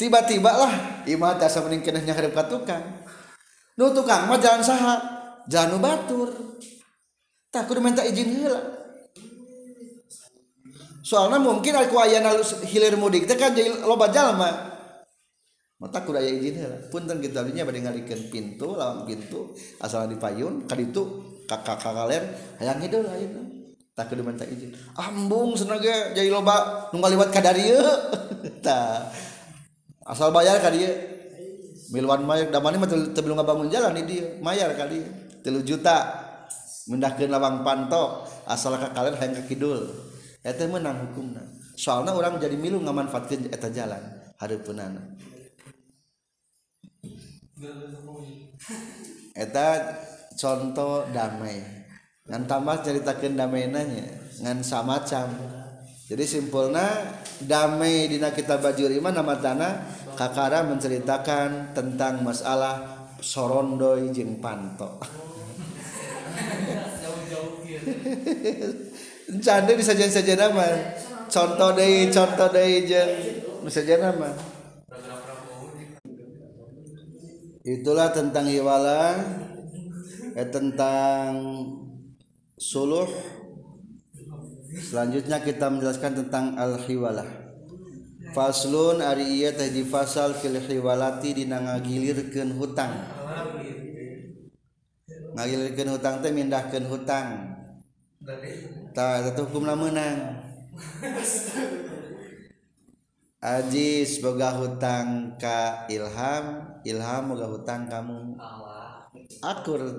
tiba-tiba lah imah tiasa mending kena nyakadep ka tukang nu tukang mah jalan saha jalan batur tak kudu minta izin heula soalnya mungkin aku ayah nalu hilir mudik teh kan jadi loba jalma mata kudu aya izin heula punten kitu kita bade ngalikeun pintu lawan pintu asal di payun kaditu kakak kakaler hayang hideul ayeuna tak kudu minta izin ambung senaga jadi loba nunggal liwat ka darieu tah asal bayar kali dia ya. Miluan mayar damani mani mah teu bangun jalan di dia mayar kali, ya. telu juta mendahkeun lawang pantok asal kalian hanya ke kidul itu menang hukumnya. soalnya orang jadi milu nggak manfaatkan eta jalan punan. eta contoh damai ngan tambah ceritakan damai nanya ngan sama jadi simpulnya damai dina kita bajur iman nama tanah kakara menceritakan tentang masalah sorondoi jeng panto canda bisa jadi saja nama contoh deh contoh deh jeng bisa jadi nama itulah tentang hiwala eh, tentang suluh selanjutnya kita menjelaskan tentang al-hiwala false Arialwala ngagillirken hutang ngagilkan hutang minahkan hutang menang aji semoga hutang Ka Ilham Ilhammoga hutang kamukur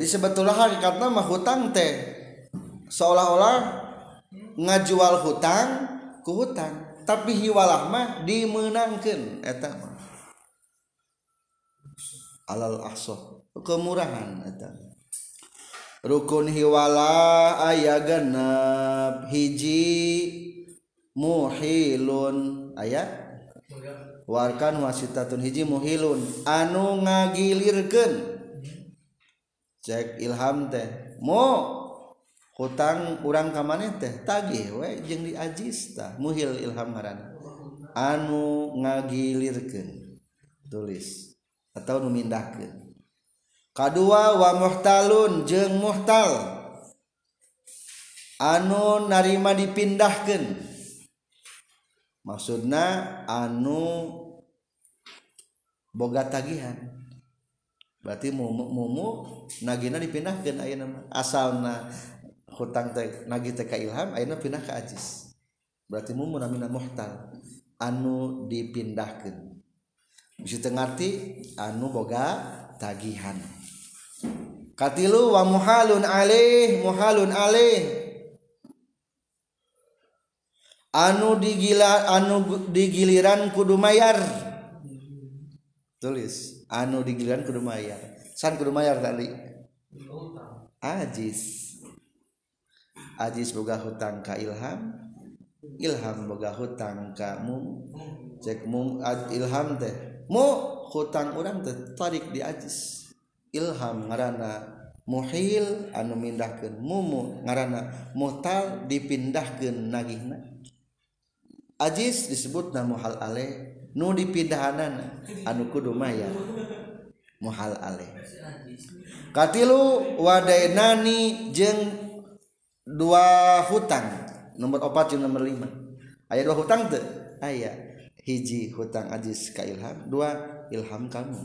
sebetullah hal karena mah hutang teh seolah-olah ngajual hutang ke hutan tapi hiwala mah dimenangkan etak alal kemurahan rukun hiwala aya ganap hiji muhilun ayaah wararkan wasititatun hiji muhilun anu ngagilirken ilham teh hutang kurang kamane teh tagihng diaj muhil Ilham anu ngagilir tulis atau numindahkan K2talun jeng muhtal anu narima dipindahkan maksudnya anu boga tagihan berarti nagina dipindahkan asal hutangham berarti anu dipindahkantengahti anu boga tagihan muhalun muhalun anu di anu diliran Kudu Mayyar tulis Anu dilang kemayan sang ke tali a ajimoga hutang ke ilham Ilhammoga hutang kamu cekhamang-ik di Ilham ngaana mohil anahkan mumo ngaana dipindahkan na ajiiz disebut nama hal Ale dipidhanaan anuku dumayan muhal wang dua hutang nomor oopa nomor 5 ayatlah hutang ayaah hiji hutang ais kailham dua Ilham kamu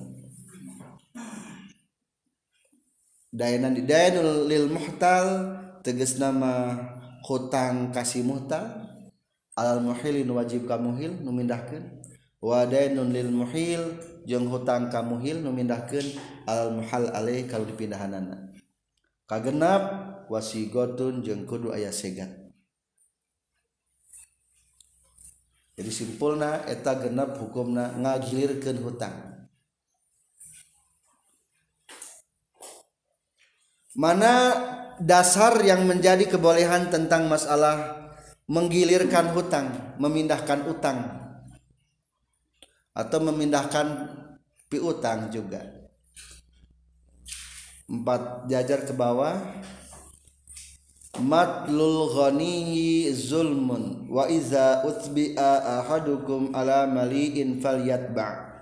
dayan di lilhtal teges nama hutang kasih muhtal almuhilin wajib kamuhil memindahkan wadainun lil muhil jeung hutang ka muhil nu mindahkeun al muhal alaih kalau dipindahanana kagenap wasigotun jeung kudu aya segat jadi simpulna eta genap hukumna ngagilirkeun hutang mana dasar yang menjadi kebolehan tentang masalah menggilirkan hutang memindahkan utang atau memindahkan piutang juga empat jajar ke bawah matlul ghaniyi zulmun wa iza utbi'a ahadukum ala mali'in falyatba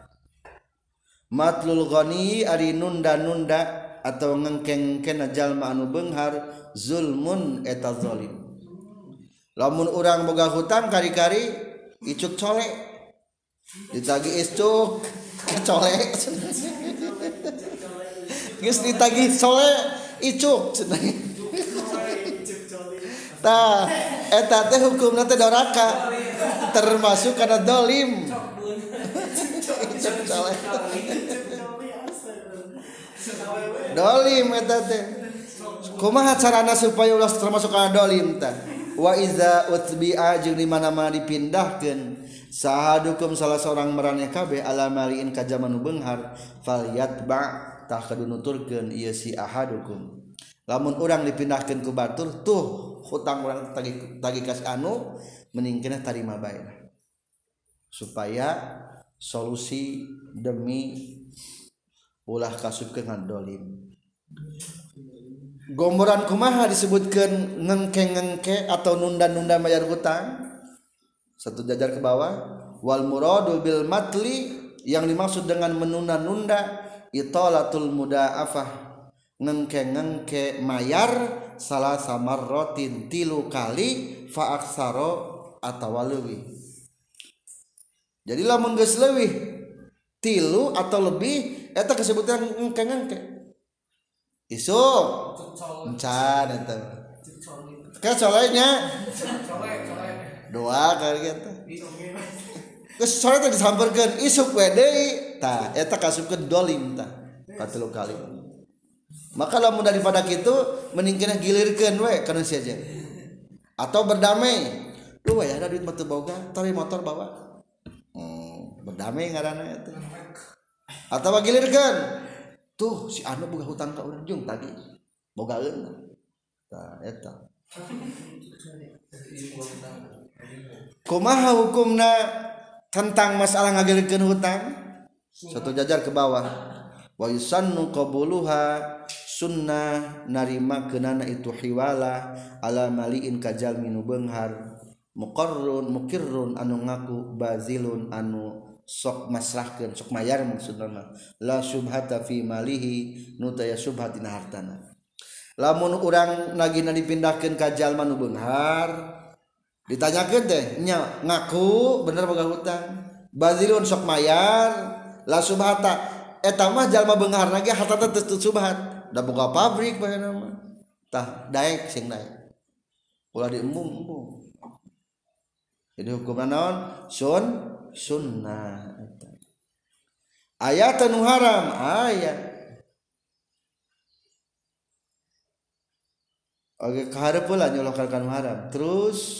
matlul ghaniyi ari nunda-nunda atau ngengkeng jalma anu benghar zulmun eta zalim lamun urang boga hutang kari-kari icuk colek ditagi iscu colek geus ditagi sole icuk tah eta teh hukumna teh doraka termasuk karena dolim dolim eta teh kumaha carana supaya ulah termasuk karena dolim tah wa iza utbi'a jeung di mana-mana dipindahkeun saat dukung salah seorang menya KB alamainmanhart lamunrang dipindahkan ke Batur tuh hutang-rang anu meningkin tarima supaya solusi demi pulah kasundolim gomrankumaha disebutkan ngeke-ngengkek atau nun-nunda bayyar hutang yang satu jajar ke bawah wal muradu bil matli yang dimaksud dengan menunda-nunda itolatul mudaafah ngengke-ngengke mayar salah sama rotin tilu kali faaksaro atau lebih jadilah mengges lewi tilu atau lebih eta kesebutan ngengke-ngengke isu encan eta ke soalnya doa kali gitu terus soalnya tadi disamperkan isuk wedei ta eta kasupkan dolim ta katilu kali maka lamun daripada itu meningkina gilirkan we karena si aja atau berdamai lu ya ada duit bawa boga tapi motor bawa hmm, berdamai ngarana itu atau gilirkan tuh si anu boga hutang ke orang jung tadi boga eun ta eta Hai komha hukum na tentang masalah agirikan hutang satu jajar ke bawah waisan mumukabulluha sunnah narimakenana itu riwala alain Kajal minuu Benghar muqarun mukirun anu ngaku baziun anu sok masahkan sok mayyar munglah Subhatafi malihinutaya Subha hartana lamun urang nagina dipindahkan Kajal Manu Benhar. ditanyakan teh nya ngaku bener boga hutang bazilun sok mayar la subhata eta mah jalma bengar ge harta teh teu subhat da boga pabrik bae nama tah daek sing daek ulah diembung embung jadi hukuman naon sun sunnah eta ayat anu haram ayat Oke, keharap pula nyolokan haram. Terus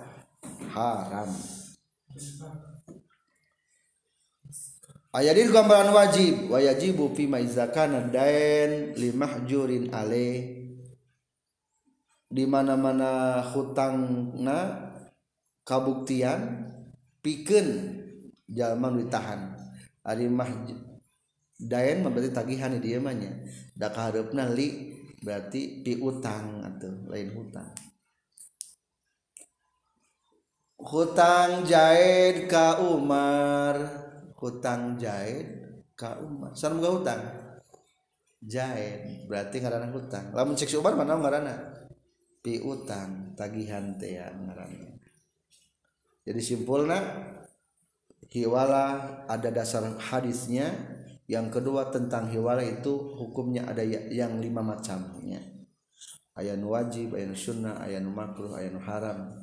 haram Ayat gambaran wajib Wajib fi maizakan dan dain limahjurin ale di mana-mana hutangna kabuktian pikeun jalma ditahan ari mah dain berarti tagihan dia dieu mah nya da li berarti piutang atau lain hutang hutang jahit ka Umar hutang jahit ka Umar salam gak hutang jahit berarti ngarana hutang lamun cek si Umar mana ngarana piutang tagihan teh ya ngarana jadi simpulna hiwala ada dasar hadisnya yang kedua tentang hiwala itu hukumnya ada ya, yang lima macamnya Ayat wajib ayat sunnah ayat makruh ayat haram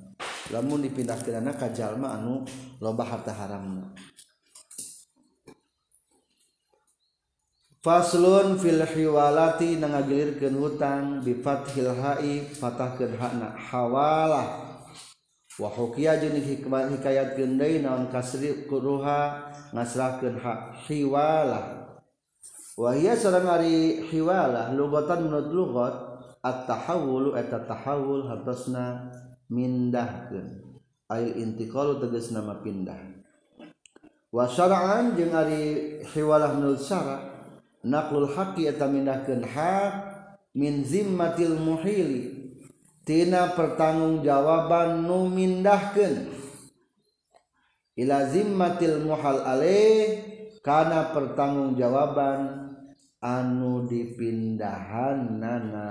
namun dipindahahkan ke jalmaanmu loba hart haramun filhiwalati ngalirkenang bifat Hha patahhana hawala wa hikayatrihawalawah seorang Ari hiwala lubotan nuluho at tahaul hatna mindahkan Ayu inti tegas nama pindah Wasaraan je Ari hewala nus naqu haqi minahkan hak minzimil muhili Ti pertanggung jawaban numminahkan Ilazimil muhal Ale karena pertanggungjaaban anu dipinhan nana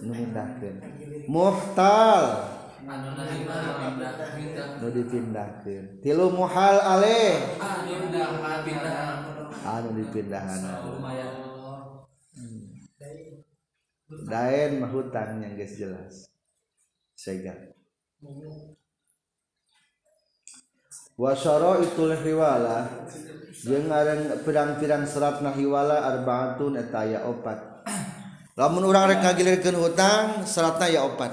memindahkan muhtal nu dipindahkan tilu muhal ale anu ah, dipindahkan, hmm. daen mah hutang yang guys jelas sega wasoro itu hiwala jeung pirang-pirang serat nahiwala arbaatun etaya opat menurut re gikan hutang sera ya obat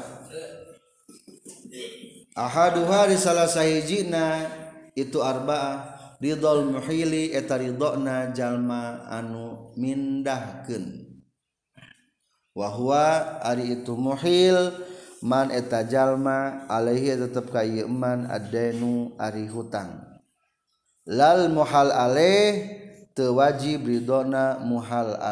Ahauh hari salah saya jina ituarba did muhililihonajallma anu mindwahwa ari itu muhil man etajallma aaihi tetap kayman au ari huang Lal muhal Ale tewajib Brihona muhal a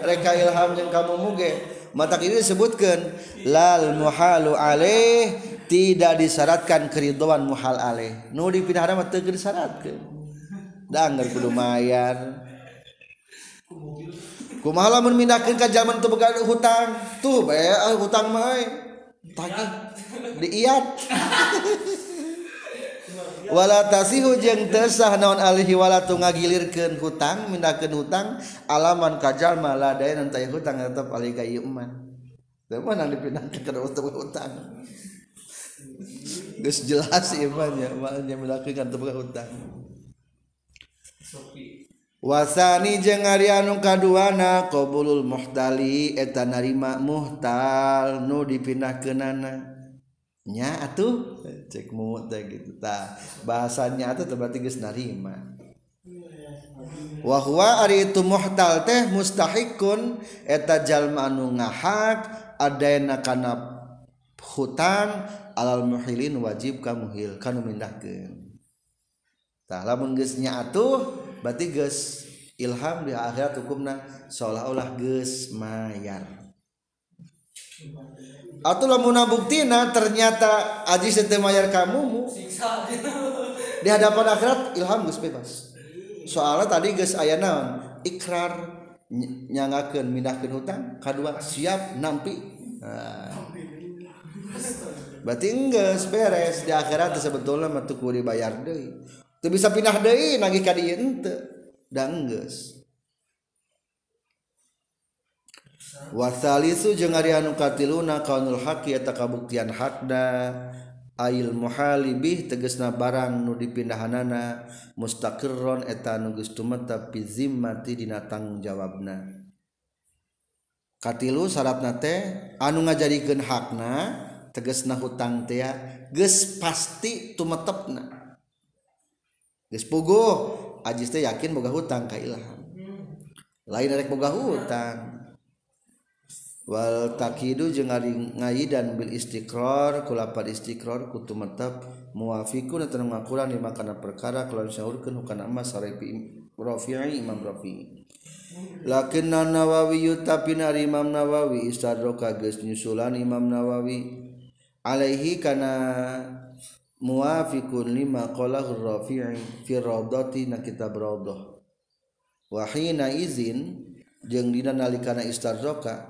mereka ilham yang kamu muge mata ini disebutkan Lal muhallu Ale tidak disaranatkan keridhaan muhal Ale nudi pinharamat disaranatkan dangalped Mayyar kumaah menminaknya ke zaman tegang hutang tuh ah, hutang main ta diat haha walaasi hujeng tersa naon alihi walatung nga gilir ke hutang minakken hutang alaman Kajal malaadanantai hutang tetap jelas melakukanang Wasanijeng Ariyan kaduana qbulul mohtali etanrima muhtal nu dipinkenana nya atuh cek mumut teh gitu ta bahasanya atuh berarti geus narima wa huwa ari itu muhtal teh mustahikun eta jalma anu ngahak adaina kana hutang alal muhilin wajib ka muhil kanu mindahkeun tah lamun geus nya atuh berarti geus ilham di akhirat hukumna seolah-olah geus mayar ataulah munabuktina ternyata Aji sete bayyar kamumu di hadrat ilham bebas sot tadi aya 6 ikrarnyangken minahkan hutang K2 siap nampi batin perrees dikhirat sebetulan untuk di bayar De bisa pindah dan wasaliu katiluna kau haqi kabuktianda a muhalibih teges na barang nu dipindahanana mustaron eteta nu tuap pizi matidinanataang jawab na sanate anu nga jadi gen hakna teges na hutang ges pasti tumetp aji yakinga hutang ka lainrek muga huang wal takidu jeung ari dan bil istiqrar pada istiqrar kutu metep muwafiqun tanung ngakuran lima kana perkara kalau sahurkeun hukana emas sarepi Rafi'i Imam Rafi'i lakinna Nawawi tapi nari Imam Nawawi istadroka geus nyusulan Imam Nawawi alaihi kana muwafiqun lima qala Rafi'i fi raudhati na kitab raudhah wa hina izin jeung dina nalikana istadroka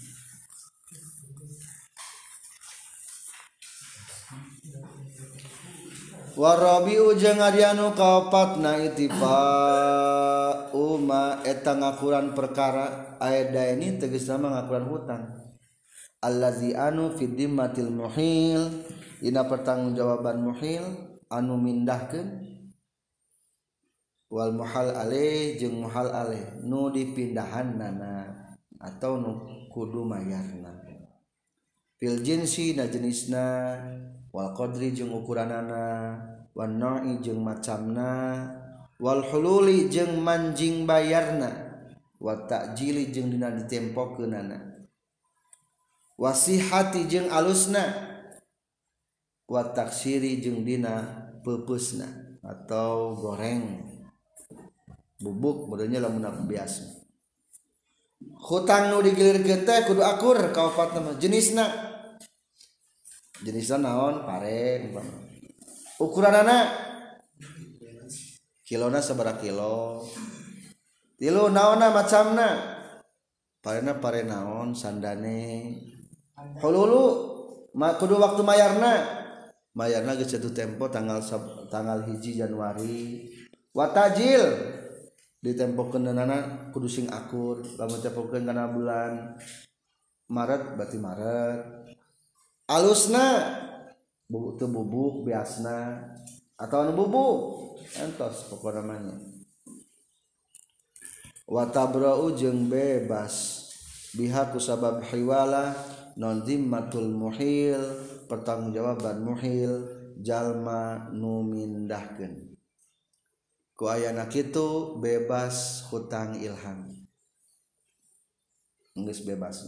waru kaupat na Uma etang ngaran perkara Ada ini teges nama ngakuran hutang Allahzi anu fimohil inna pertanggungjawaaban mohil anu minahkanwal mahal je mahal nudipindahan nana atau nu kudu mayyarnapiljinsi najenisnah Wal Qdri jeng ukuran nananoijeng macamnawaluli jeng manjing bayarna watakli jeng dina ditempo ke nana Wasih hati jeng alusna buat taksiri jeng Di pepusna atau goreng bubuknyalah mu hutangmu digelir gette kudukur kaufat jenisnah jenisnya naon pare ukuran anak kilona sebera kilo kilo naona macamna naon sandaneulu kedua waktu mayarna mayyarna gecetu tempo tanggal tanggal hiji Januari watajil diemp Kenanaana Kuduing aku kamu kenna bulan Maret bat Maret usna bu bubuk beasna atau bubuk entospoko ramannya watta Brou jeung bebas bihakku sababaiwala nonnzimatul Muhil pertanggungjawaban Muhil jalma numminahkan keayaak itu bebas hutang Ilham nungis bebas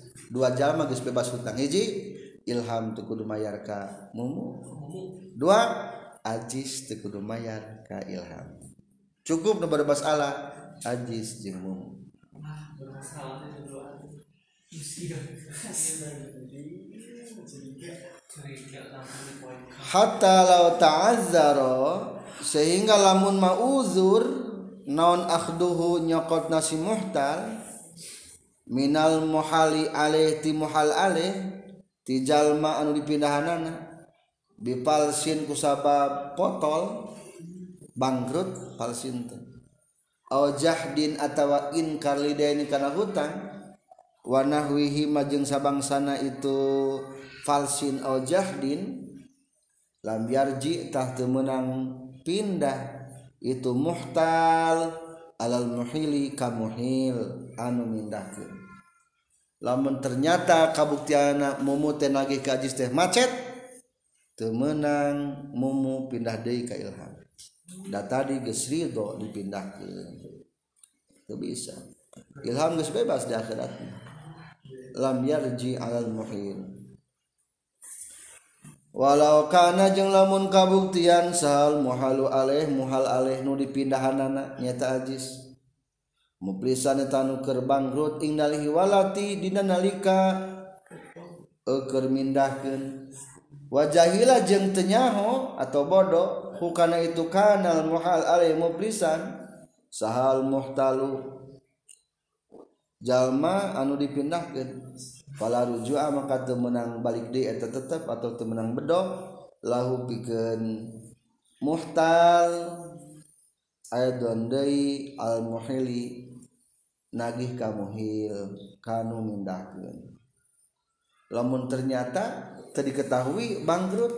dua jalan magis bebas hutang hiji ilham teu mayar ka mumu dua ajis teu mayar ka ilham cukup nomor masalah ajis jeng mumu hatta law ta'azzaro sehingga lamun mauzur non akhduhu nyokot nasi muhtal Minal mohali Ale Timhal tijallmaan dipindahanan dipalsin kusaba potol bangkrut falsin ojahdin atau inkar ini karena hutang warna Wihi majeng sabangsana itu falsin Ojahdin la biarjitahtu menang pindah itu muhtal alalmuhili kamuhil anumindah la ternyata kabuktianak mumutih kaj teh macet temmenang mumu pindah deika ilhamnda tadi Riho dipindah bisa ilham bebaskhirat la walau karena jeng lamun kabuktian sahal muhalu Ale muhal alehnu dipinhan anaknya tadi maupriisan tanu Kerbangkgro tinggalhiwalati Dilika ekermindaahkan wajahilah jeng tenyaho atau bodoh bukan itu kanal muhal maulisan sahal muhtalu jalma anu dipindahkan pala ruju maka temmenang balik dia ter tetap atau temenang bedo lahu piken muhtal aya doni almuheli nagih kamu H kamu mindahkan lamun ternyata tadi diketahui bangkrut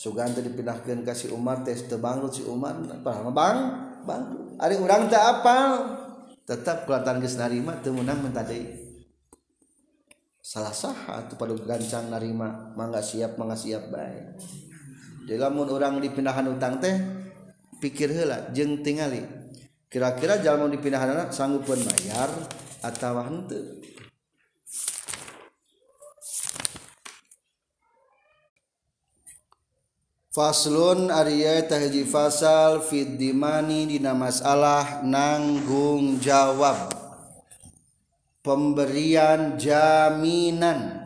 sugan dipinahkan kasih umat tes terbangkrut si uma Bang apa tetapang salah salah pada gancang narima manga siap man siap baik denganmun orang dipinahan undang teh pikir hela jengting kira-kira jalan dipindahkan anak sanggup pun bayar atau hente Faslun Arya tahji fasal di dina masalah nanggung jawab pemberian jaminan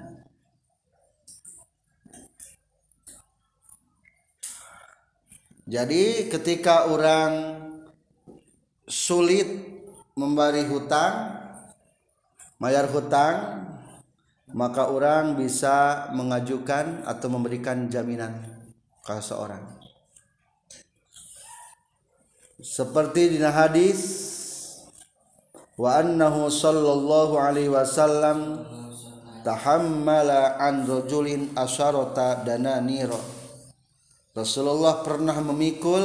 jadi ketika orang sulit memberi hutang mayar hutang maka orang bisa mengajukan atau memberikan jaminan ke seorang seperti di hadis wa annahu sallallahu alaihi wasallam tahammala an rajulin asharata dananira Rasulullah pernah memikul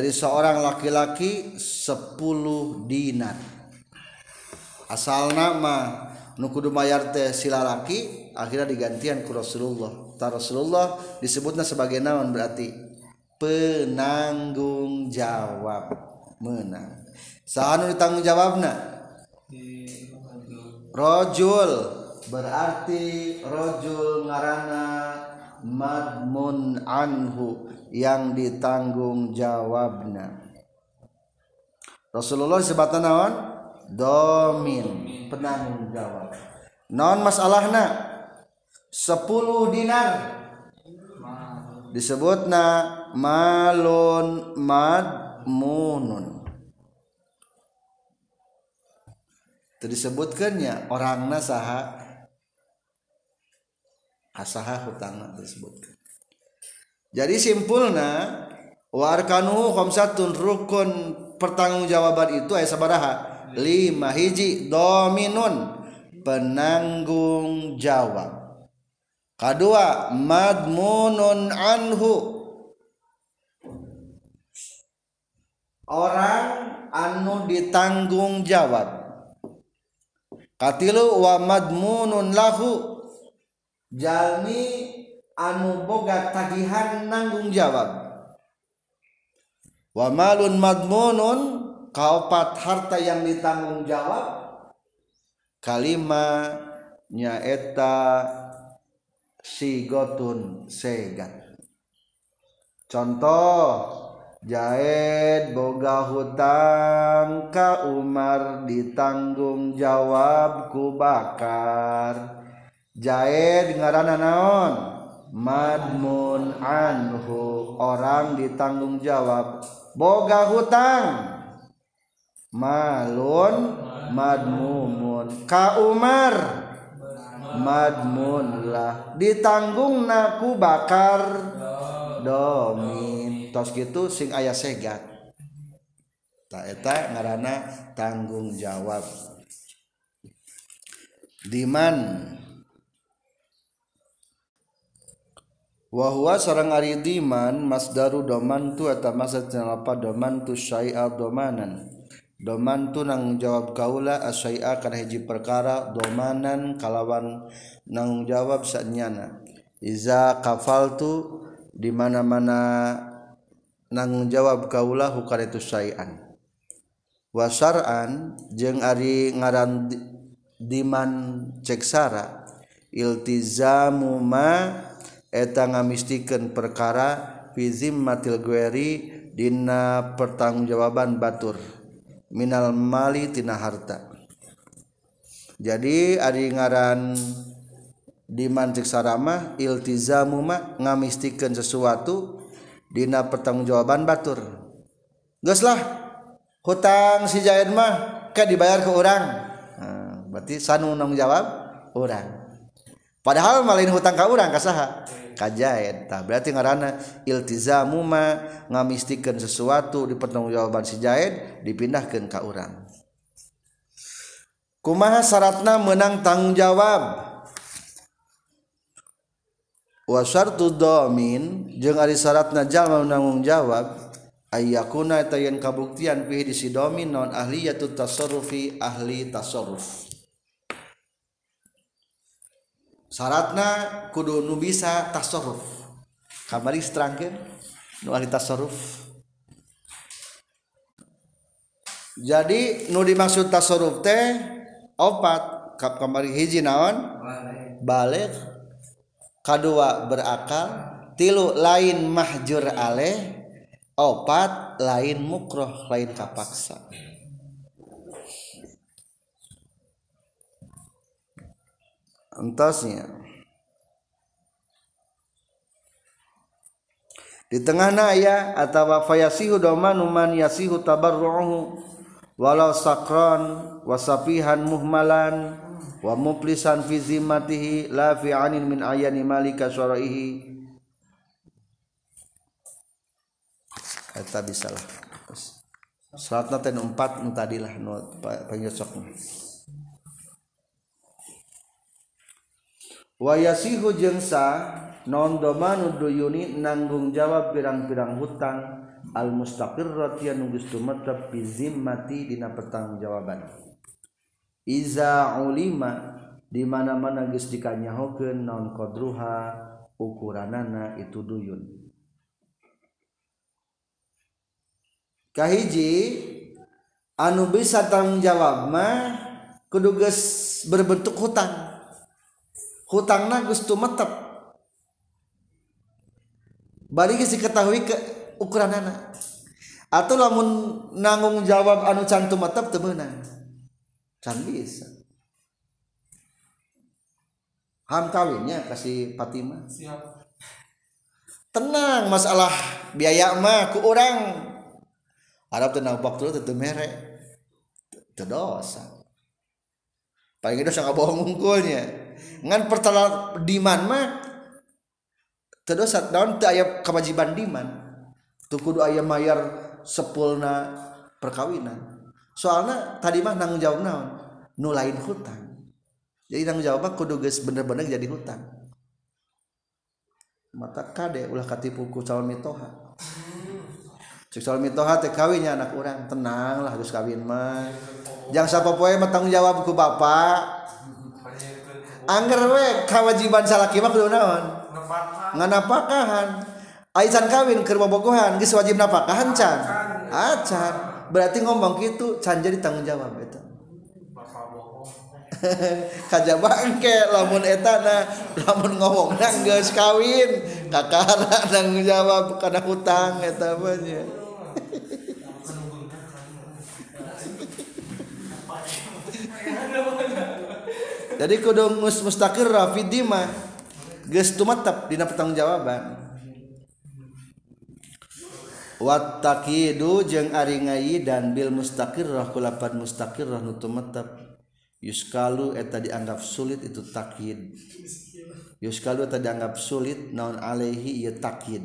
seorang laki-laki 10 dina asal nama Nukudu Mayarte silalaki akhirnya dianttianku Rasulullah ta Rasulullah disebutnya sebagai naon berarti penanggung jawab menang saatangnggung jawabrojul berartirojul ngaranana madmun Anhu yang ditanggung jawabna Rasulullah sebatan naon domin penanggung jawab non masalahna sepuluh dinar disebutna malun madmunun disebutkannya orangnya saha asaha hutangna disebutkan jadi simpulna warkanu khamsatun rukun pertanggungjawaban itu ayat sabaraha lima hiji dominun penanggung jawab kedua madmunun anhu orang anu ditanggung jawab katilu wa madmunun lahu jalmi anu boga tagihan nanggung jawab wa malun madmunun kaopat harta yang ditanggung jawab kalima nyaeta sigotun segat contoh Jaed boga hutang ka Umar ditanggung jawab ku Bakar Jaed ngaranana naon madmun Anhu orang ditanggung jawab Boga hutang malun madmun kau Umar Mamunlah ditanggung naku bakar doos gitu sing ayah segat ngaana tanggung jawab diman wahwa sarang ari diman masdaru doman tu atau masad nalapa doman tu syai'a domanan doman tu nang jawab kaula asyai'a kana hiji perkara domanan kalawan nang jawab sanyana iza kafaltu di mana-mana nang jawab kaula hukar itu syai'an wasaran jeng ari ngaran diman ceksara iltizamu ma ngamistikan perkara vizim Matil Gury Dina pertanggungjawaban Batur Minal Malitina harta jadi Ariingaran dimantik Saramah iltiza Mumak ngamistikan sesuatu Dina Pertanggungjawaban Batur Gulah hutang si Jain mah kayakk dibayar ke orang berarti sanunng jawab orang Pahal malin hutang kauuran kasaha kajah berarti ngaana iltiza muma ngamistikan sesuatu di peranggung jawwaaban sijahid dipinahkan kauuran kumaha sayaratna menang tanggung jawab wastu do jeung Ari saratna jangan menanggung jawab ayayakuna kabuktian non ahli yafi ahli tasaruf Saltna Kudu Nubia kasruf Kamari Straket jadi nudi maksud tasaruf opat kap kamari hijjinawan ba kadua berakal tilu lain mahjur Ale opat lain mukro lain kapaksa. entasnya di tengah naya atau fayasihu doman uman yasihu tabarruhu walau sakron wasapihan muhmalan wa muplisan fi zimmatihi la fi anin min ayani malika syaraihi kata bisalah salatna naten empat entadilah panggil nu wayasihu jengsa non domanu duyuni nanggung jawab pirang-pirang hutang al mustaqirrati anu geus tumetep bi mati dina jawaban iza ulima di mana-mana geus dikanyahokeun non kodruha ukuranana itu duyun kahiji anu bisa tanggung jawab mah kudu berbentuk hutang hutang nagus tu metep balik si ketahui ke ukuran anak atau lamun nanggung jawab anu cantum metep temenan can bisa ham kawinnya kasih Fatimah tenang masalah biaya mah ku orang Arab tenang waktu itu merek itu dosa paling itu sangat bohong ngungkulnya di mana terdosat daun ayat kewajiban diman tuhkudu ayam mayar se 10na perkawinan soalnya tadimah nang jauh nulain hutan jadi jawabdu guys bener-bener jadi hutan matakatiohaoKnya anak orang tenang lagus kawin jangan matanggung jawabku Bapak aner wekkhawajiban salahkimak Luonapa kahan san kawin kebobogohan di wajib napak kahan Can acak ah, berarti ngomong gitu Canjar di tanggung jawab lamun et la ngomong kawin kakak tanggung jawab bukan hutangnyahe jadi kudu mustaqirra fi dima geus tumetep dina pertanggungjawaban wattaqidu jeung ari dan bil mustaqirrah kulapan mustaqirrah nu tumetep yuskalu eta dianggap sulit itu takid yuskalu eta dianggap sulit naon alaihi ieu takid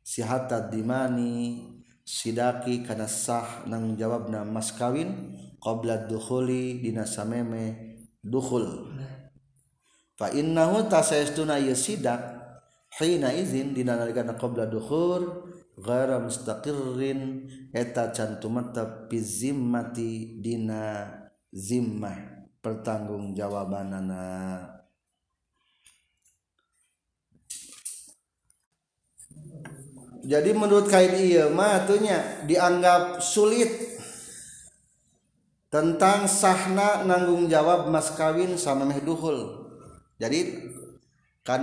sihatat dimani sidaki karena sah nang jawabna mas kawin qabla dukhuli dina sameme dukhul nah. fa innahu tasaystuna yasidak hina izin dinanalikana qabla dukhur ghaira mustaqirrin eta cantum tapi zimmati dina zimmah pertanggungjawabanana jadi menurut kain iya mah dianggap sulit tentang sahna nanggung jawab Mas kawin samaduhul jadi kan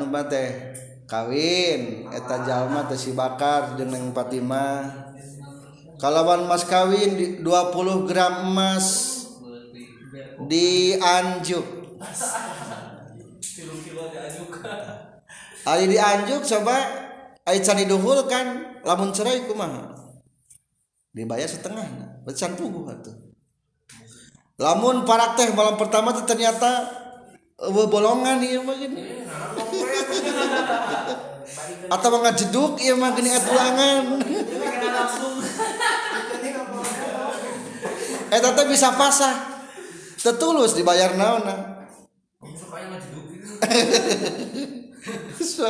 kawin et Jalma Tesibakar Deneng Fatimah kalauwan Maskawin di 20 gram mas didianjurdian cobahul kan lamun cerai dibayar setengah becan puguuh lamun parak teh malam pertama tuh ternyata uh, eh, bolongan iya mah gini atau ngajeduk iya mah gini et ulangan eh, eh tante bisa pasah tetulus dibayar naona nah? gitu. so,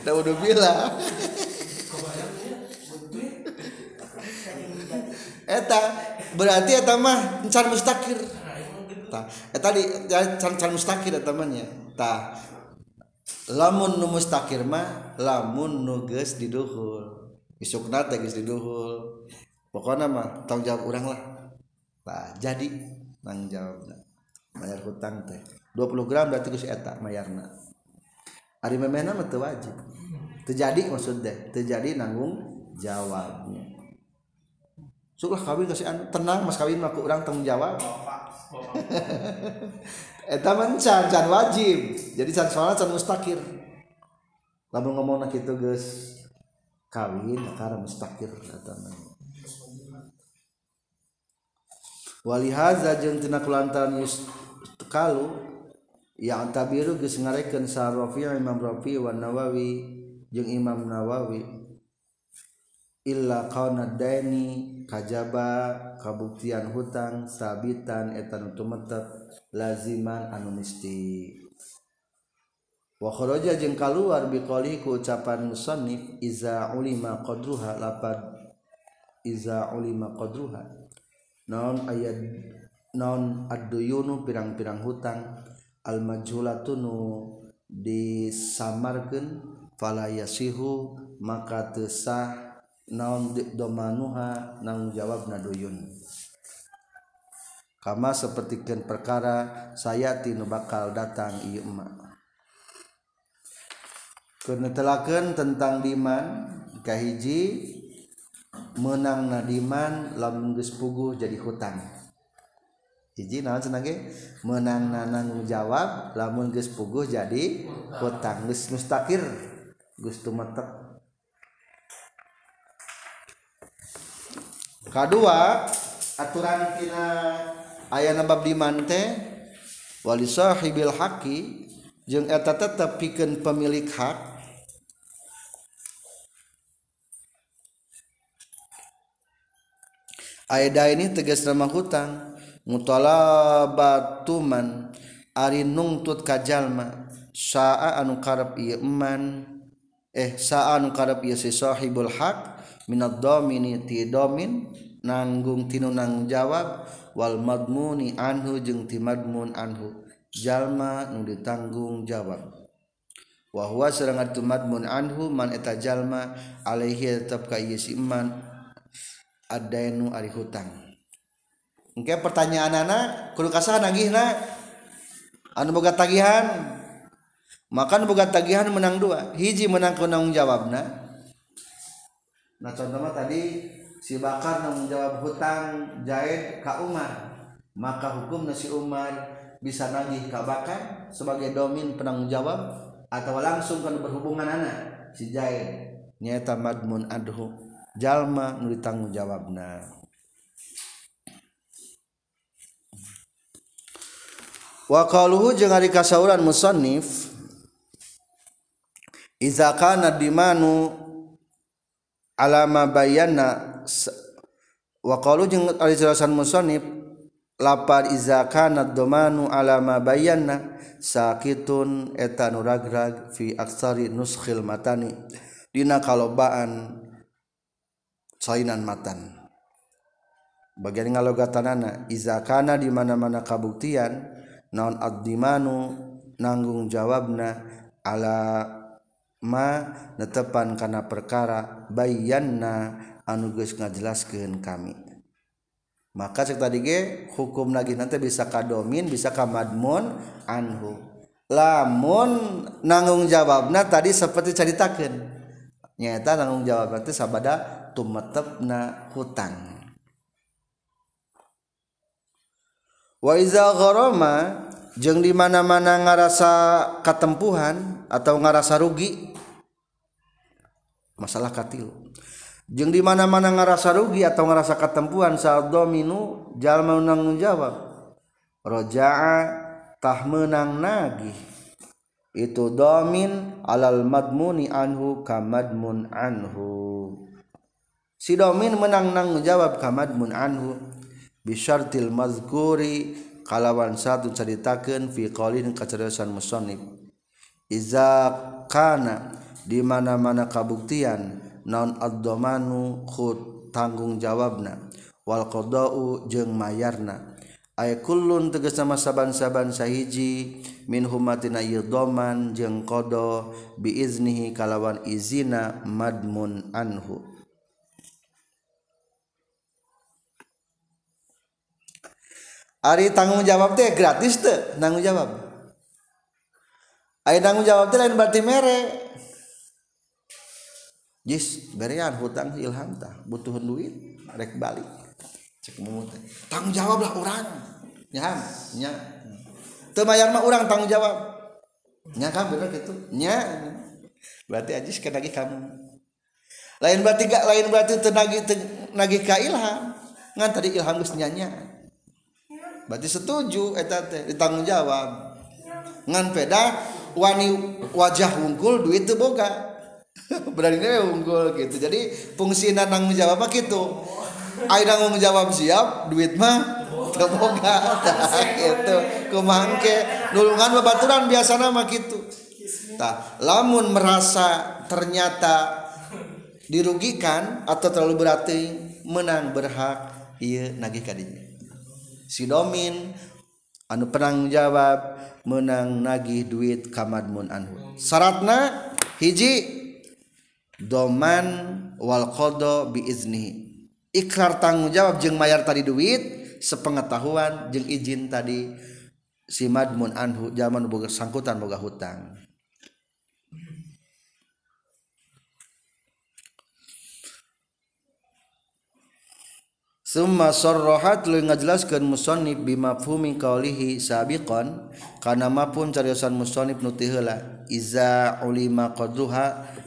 udah udah bilang iya. Eta berarti mah must eh, lamun must lamunpokok nama tagung jawab u lah jadi tang jawab layar hutang teh 20 gram berartiak mayyarnab terjadi musud deh terjadi nanggung jawabnya Sulah kawin kasih anu tenang mas kawin mah orang tanggung jawab. Eta mencan, can wajib. Jadi can soalnya can mustakir. Lalu ngomong nak itu guys kawin karena mustakir eta man. Walihaza jeung tina kulantaran kalu yang tabiru geus ngarekeun sa Rafi Imam Rafi Wan Nawawi jeung Imam Nawawi I kauini kajba kabuktian hutang sabin etan utumep laziman anunistik waja jengngka luar bikoiku ucapan musonnik Iza ulima qdruha lapan Iza ulima qdruha namun ayat non adduyunu pirang-pirang hutang Almadjulaunu dis Samargen falashihu makatesah naon domanuha nang jawab naduyun kama sepertikan perkara saya tinu bakal datang iya emak telakan tentang diman kahiji menang nadiman lamun geus puguh jadi hutang hiji naon cenah ge menang nanang jawab lamun geus puguh jadi hutang geus mustakir geus tumetek 2 aturan ki ayah nabab dimante Walhibil Haqi tetap pi pemilik hak Ada ini teges nama hutang muta battuman Ariungtut kajjallma anuman eh sahibul Haqi do ini timin nanggung tin na jawabwal magmun Anhumunulma ditanggung jawabwah serulmaang pertanyaan anak kekasan anga tagihan makan bega tagihan menang dua hiji menanganggung jawab Nah nah contohnya tadi si Bakar menjawab hutang Zaid ke Umar maka hukum nasi Umar bisa nagih ke Bakar sebagai domin penanggung jawab atau langsung kan berhubungan anak si Zaid nyata madmun adhu jalma nuri tanggung jawabna wa qaluhu jeung ari kasauran musannif iza kana dimanu bayana wa jelasan musonib lapar izamanu alama bayana sakitun etangrad via nushil matani Dina kalau bahanan mata bagiangaatanana izakana dimana-mana kabuktian naon addimanu nanggung jawabna ala ma netepan karena perkara bayanna Anugus ngajelaskan kami maka cek tadi ge hukum lagi nanti bisa kadomin bisa kamadmun anhu lamun nanggung jawabna tadi seperti ceritakan nyata nanggung jawab nanti sabada tumetepna hutang wa iza gharama jeung di mana-mana ngarasa katempuhan atau ngarasa rugi masalah katil jeung dimana-mana ngerasa rugi atau ngerasa keempuan saat do Dominojallma menanggung jawab Rojaatah menang na itu do alalmadmunni Anhu kamadmun Anhu si do menang-angnggungjawab kamadmun Anhu bisahartilmazguri kalawan satutakken fikolin kecerdasan musonib Izakana di mana-mana kabuktian nondomanu tanggung jawab nawaldo mayyarnaun teges sama saaban-saban saiji Mindoman je kodo bini kalawan izina madmun Anhu Ari tanggung jawabnya gratis nanggung jawab tanggung jawab berarti merek Jis berian hutang ilham tah butuh duit rek balik cek mumut tanggung jawab lah orang nyam nyam temayar mah orang tanggung jawab nyam kan bener gitu nyam berarti ajis kan lagi kamu lain berarti gak lain berarti tenagi tenagi ke ilham ngan tadi ilham geus nyanya berarti setuju etate ditanggung jawab ngan peda wani wajah wungkul duit tuh boga unggul gitu jadi fungsi dananggungjawab gitu airdah ngo menjawab siap duit mahmoga mangke nuanbaturan biasa nama gitu tak lamun merasa ternyata dirugikan atau terlalu berarti menang berhak nagih tadinya sidomin anu peranggung jawab menang nagih duit kamadmun Anhsyaratna hiji doman wal bi izni ikrar tanggung jawab jeng mayar tadi duit sepengetahuan jeng izin tadi si madmun anhu zaman boga sangkutan boga hutang Summa sorrohat lu ngajelaskeun musannif bimafhumi qaulihi sabiqon karena mapun cariosan musannif nu teu heula iza ulima qadruha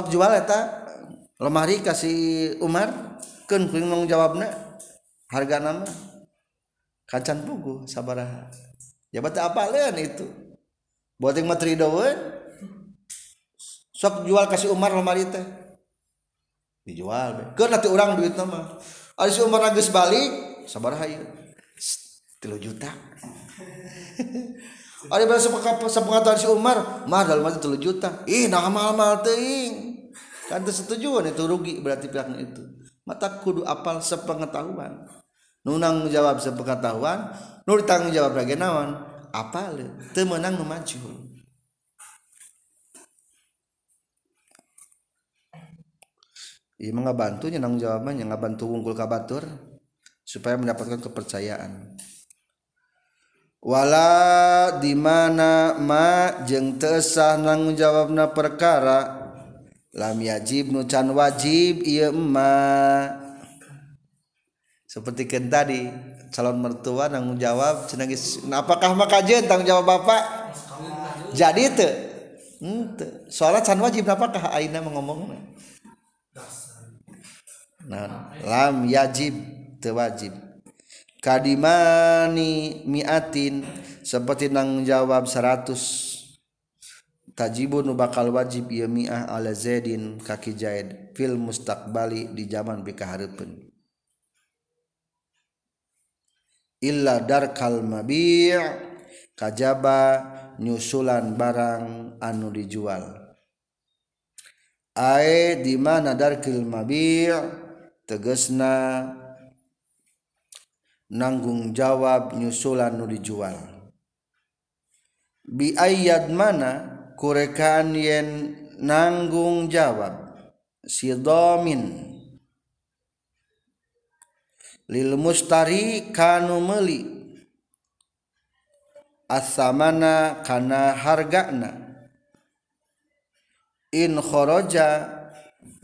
jualeta lemari kasih Umar jawabnya harga nama kacan bugu sabarha jaba apa itu so jual kasih Umar lemari dijual orangit Umar Agus balik sabarhayu juta Ari bala sepengetahuan si Umar, mah dalam mah 3 juta. Ih, nah mal-mal ting. Kan setujuan itu rugi berarti pihaknya itu. Mata kudu apal sepengetahuan. Nunang jawab sepengetahuan, nur tanggung jawab lagi nawan. Apal, teu meunang Iya mah bantunya nang jawabannya nggak bantu wungkul kabatur supaya mendapatkan kepercayaan wala di mana ma jeng tesah nanggung jawabna perkara lam yajib nu can wajib iya ma seperti kan tadi calon mertua nanggung jawab cenagis apakah maka jen tanggung jawab bapak jadi itu ente hmm, soalnya can wajib apakah aina mengomong nah, lam yajib te wajib kadimani miatin seperti nang jawab 100 tajibun bakal wajib ieu mi'ah ala zaidin kaki jaid fil mustaqbali di zaman bika hareupeun illa darkal mabi' kajaba nyusulan barang anu dijual ae di mana darkil mabi' tegesna Nanggung jawab nyusulan nu dijual Biayat mana kureeka yen nanggung jawab sidomin lil musttari kanumeli asa manakana hargana Inkhoroja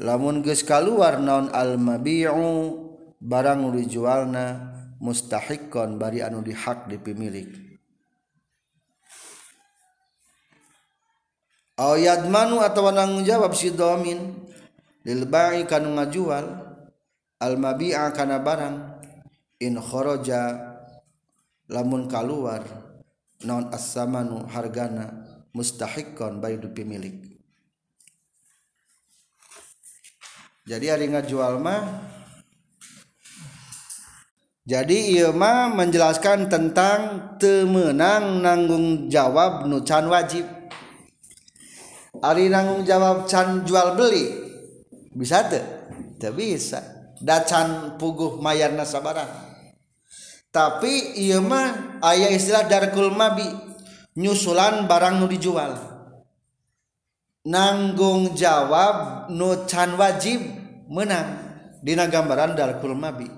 lamunnge kal keluar naon Albiyau barang dijualna, mustahikon bari anu dihak dipimilik yadmanu atauanggung jawab sidomin dibangikan majual Albi Kanabaang Inkhoroja lamun kalwar naon asanu hargaa mustahikon Badumilik jadi hari nga jualmah? jadi Ilma menjelaskan tentang temenang nanggung jawab nucan wajib Ari nanggung jawab can jual beli bisa tuh tidak bisa dacan puguh mayarnas sabarang tapi mah ayah istilah darkul mabi nyusulan barang nu dijual nanggung jawab nucan wajib menang dina gambaran darkul mabi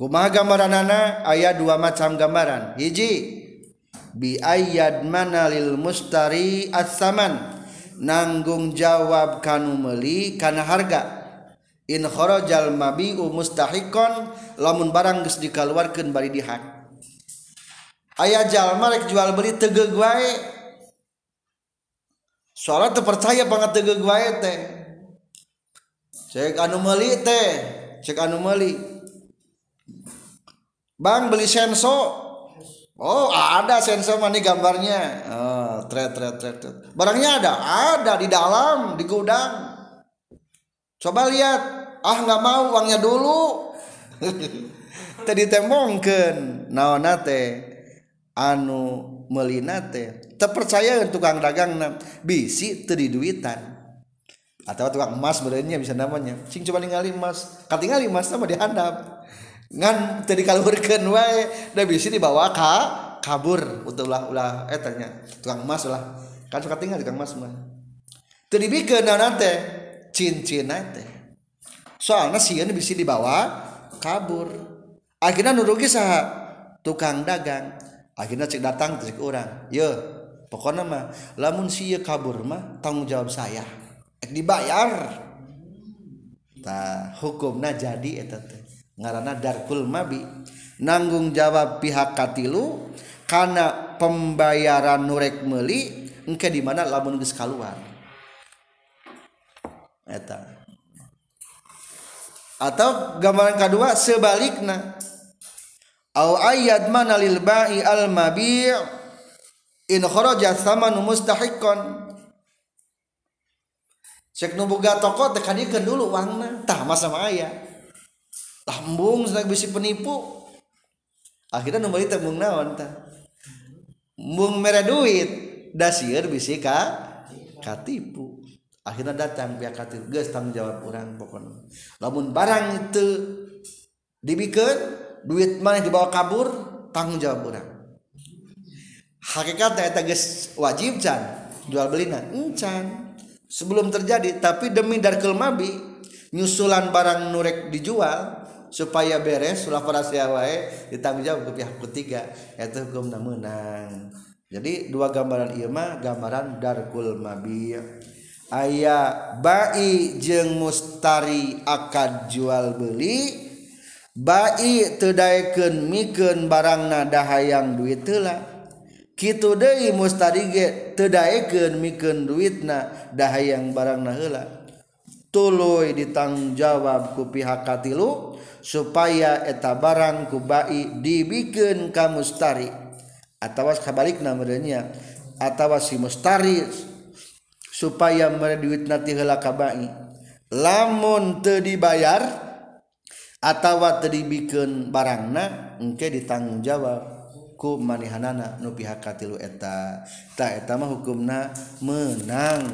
Um gambarran Nana ayaah dua macam gambaran jiji biayat Manalil musttari assaman nanggung jawab kamuu meli karena harga inkhorojal mabiu mustustahikon lamun barang dikaluarkan bari di ayaahjal Marlik jual beri tegee salat percaya banget tege teh ce meli tehmeli Bang beli senso. Oh ada senso mana gambarnya. Oh, tret, tret, tret, tret. Barangnya ada, ada di dalam, di gudang. Coba lihat. Ah nggak mau uangnya dulu. Tadi temongken. Naonate anu melinate. Terpercaya tukang dagang nam bisi tadi duitan. Atau tukang emas berenya bisa namanya. Sing coba ningali emas. Katingali emas sama dihandap ngan tadi kalurkeun wae da bisa dibawa ka kabur untuk ulah ulah etanya eh, tukang emas lah kan suka tinggal tukang emas mah tadi dibikeun na teh cincin nante, soalnya ini bisa dibawa kabur akhirnya nurugi sah tukang dagang akhirnya cek datang cek orang yo pokoknya mah lamun siya kabur mah tanggung jawab saya dibayar tak hukumnya jadi etete darkul mabi nanggung jawab pihak katilu karena pembayaran nurrek meli mungkin dimana lalis keluar atau gambaran kedua sebaliknya ayatba tokokan dulu aya tambung sedang bisi penipu akhirnya itu tembung naon ta mung mere duit dasir bisi ka katipu akhirnya datang pihak katipu geus tanggung jawab orang pokoknya lamun barang itu dibikin duit mana dibawa kabur tanggung jawab urang, hakikatnya itu geus wajib can jual belina encan hmm sebelum terjadi tapi demi darkel mabi nyusulan barang nurek dijual supaya beres surah parasia wa diam ke pihak ketiga menang jadi dua gambaran Irma gambaran Darkkul mabiah aya bayi jeng mustari akan jual beli bayi tedayken miken barang na dahaa yang duitlah mustken miken duit na daha yang barang nahlah ditanggung jawab ku pihakati lo supaya eta barangkubai dibiken kamutari atauskabanya atawasi mustaris supaya mereka diwit natiaka baiki lamun dibayar attawa tadi dibiken barangnake ditanggung jawab kumanihanana nupihakatieta hukumna menang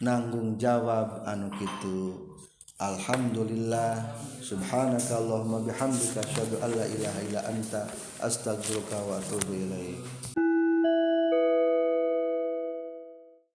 Nanggung jawab anukitu Alhamdulillah Subhanakaallah mebihamilya Allah ilahila anta astagzokatobel.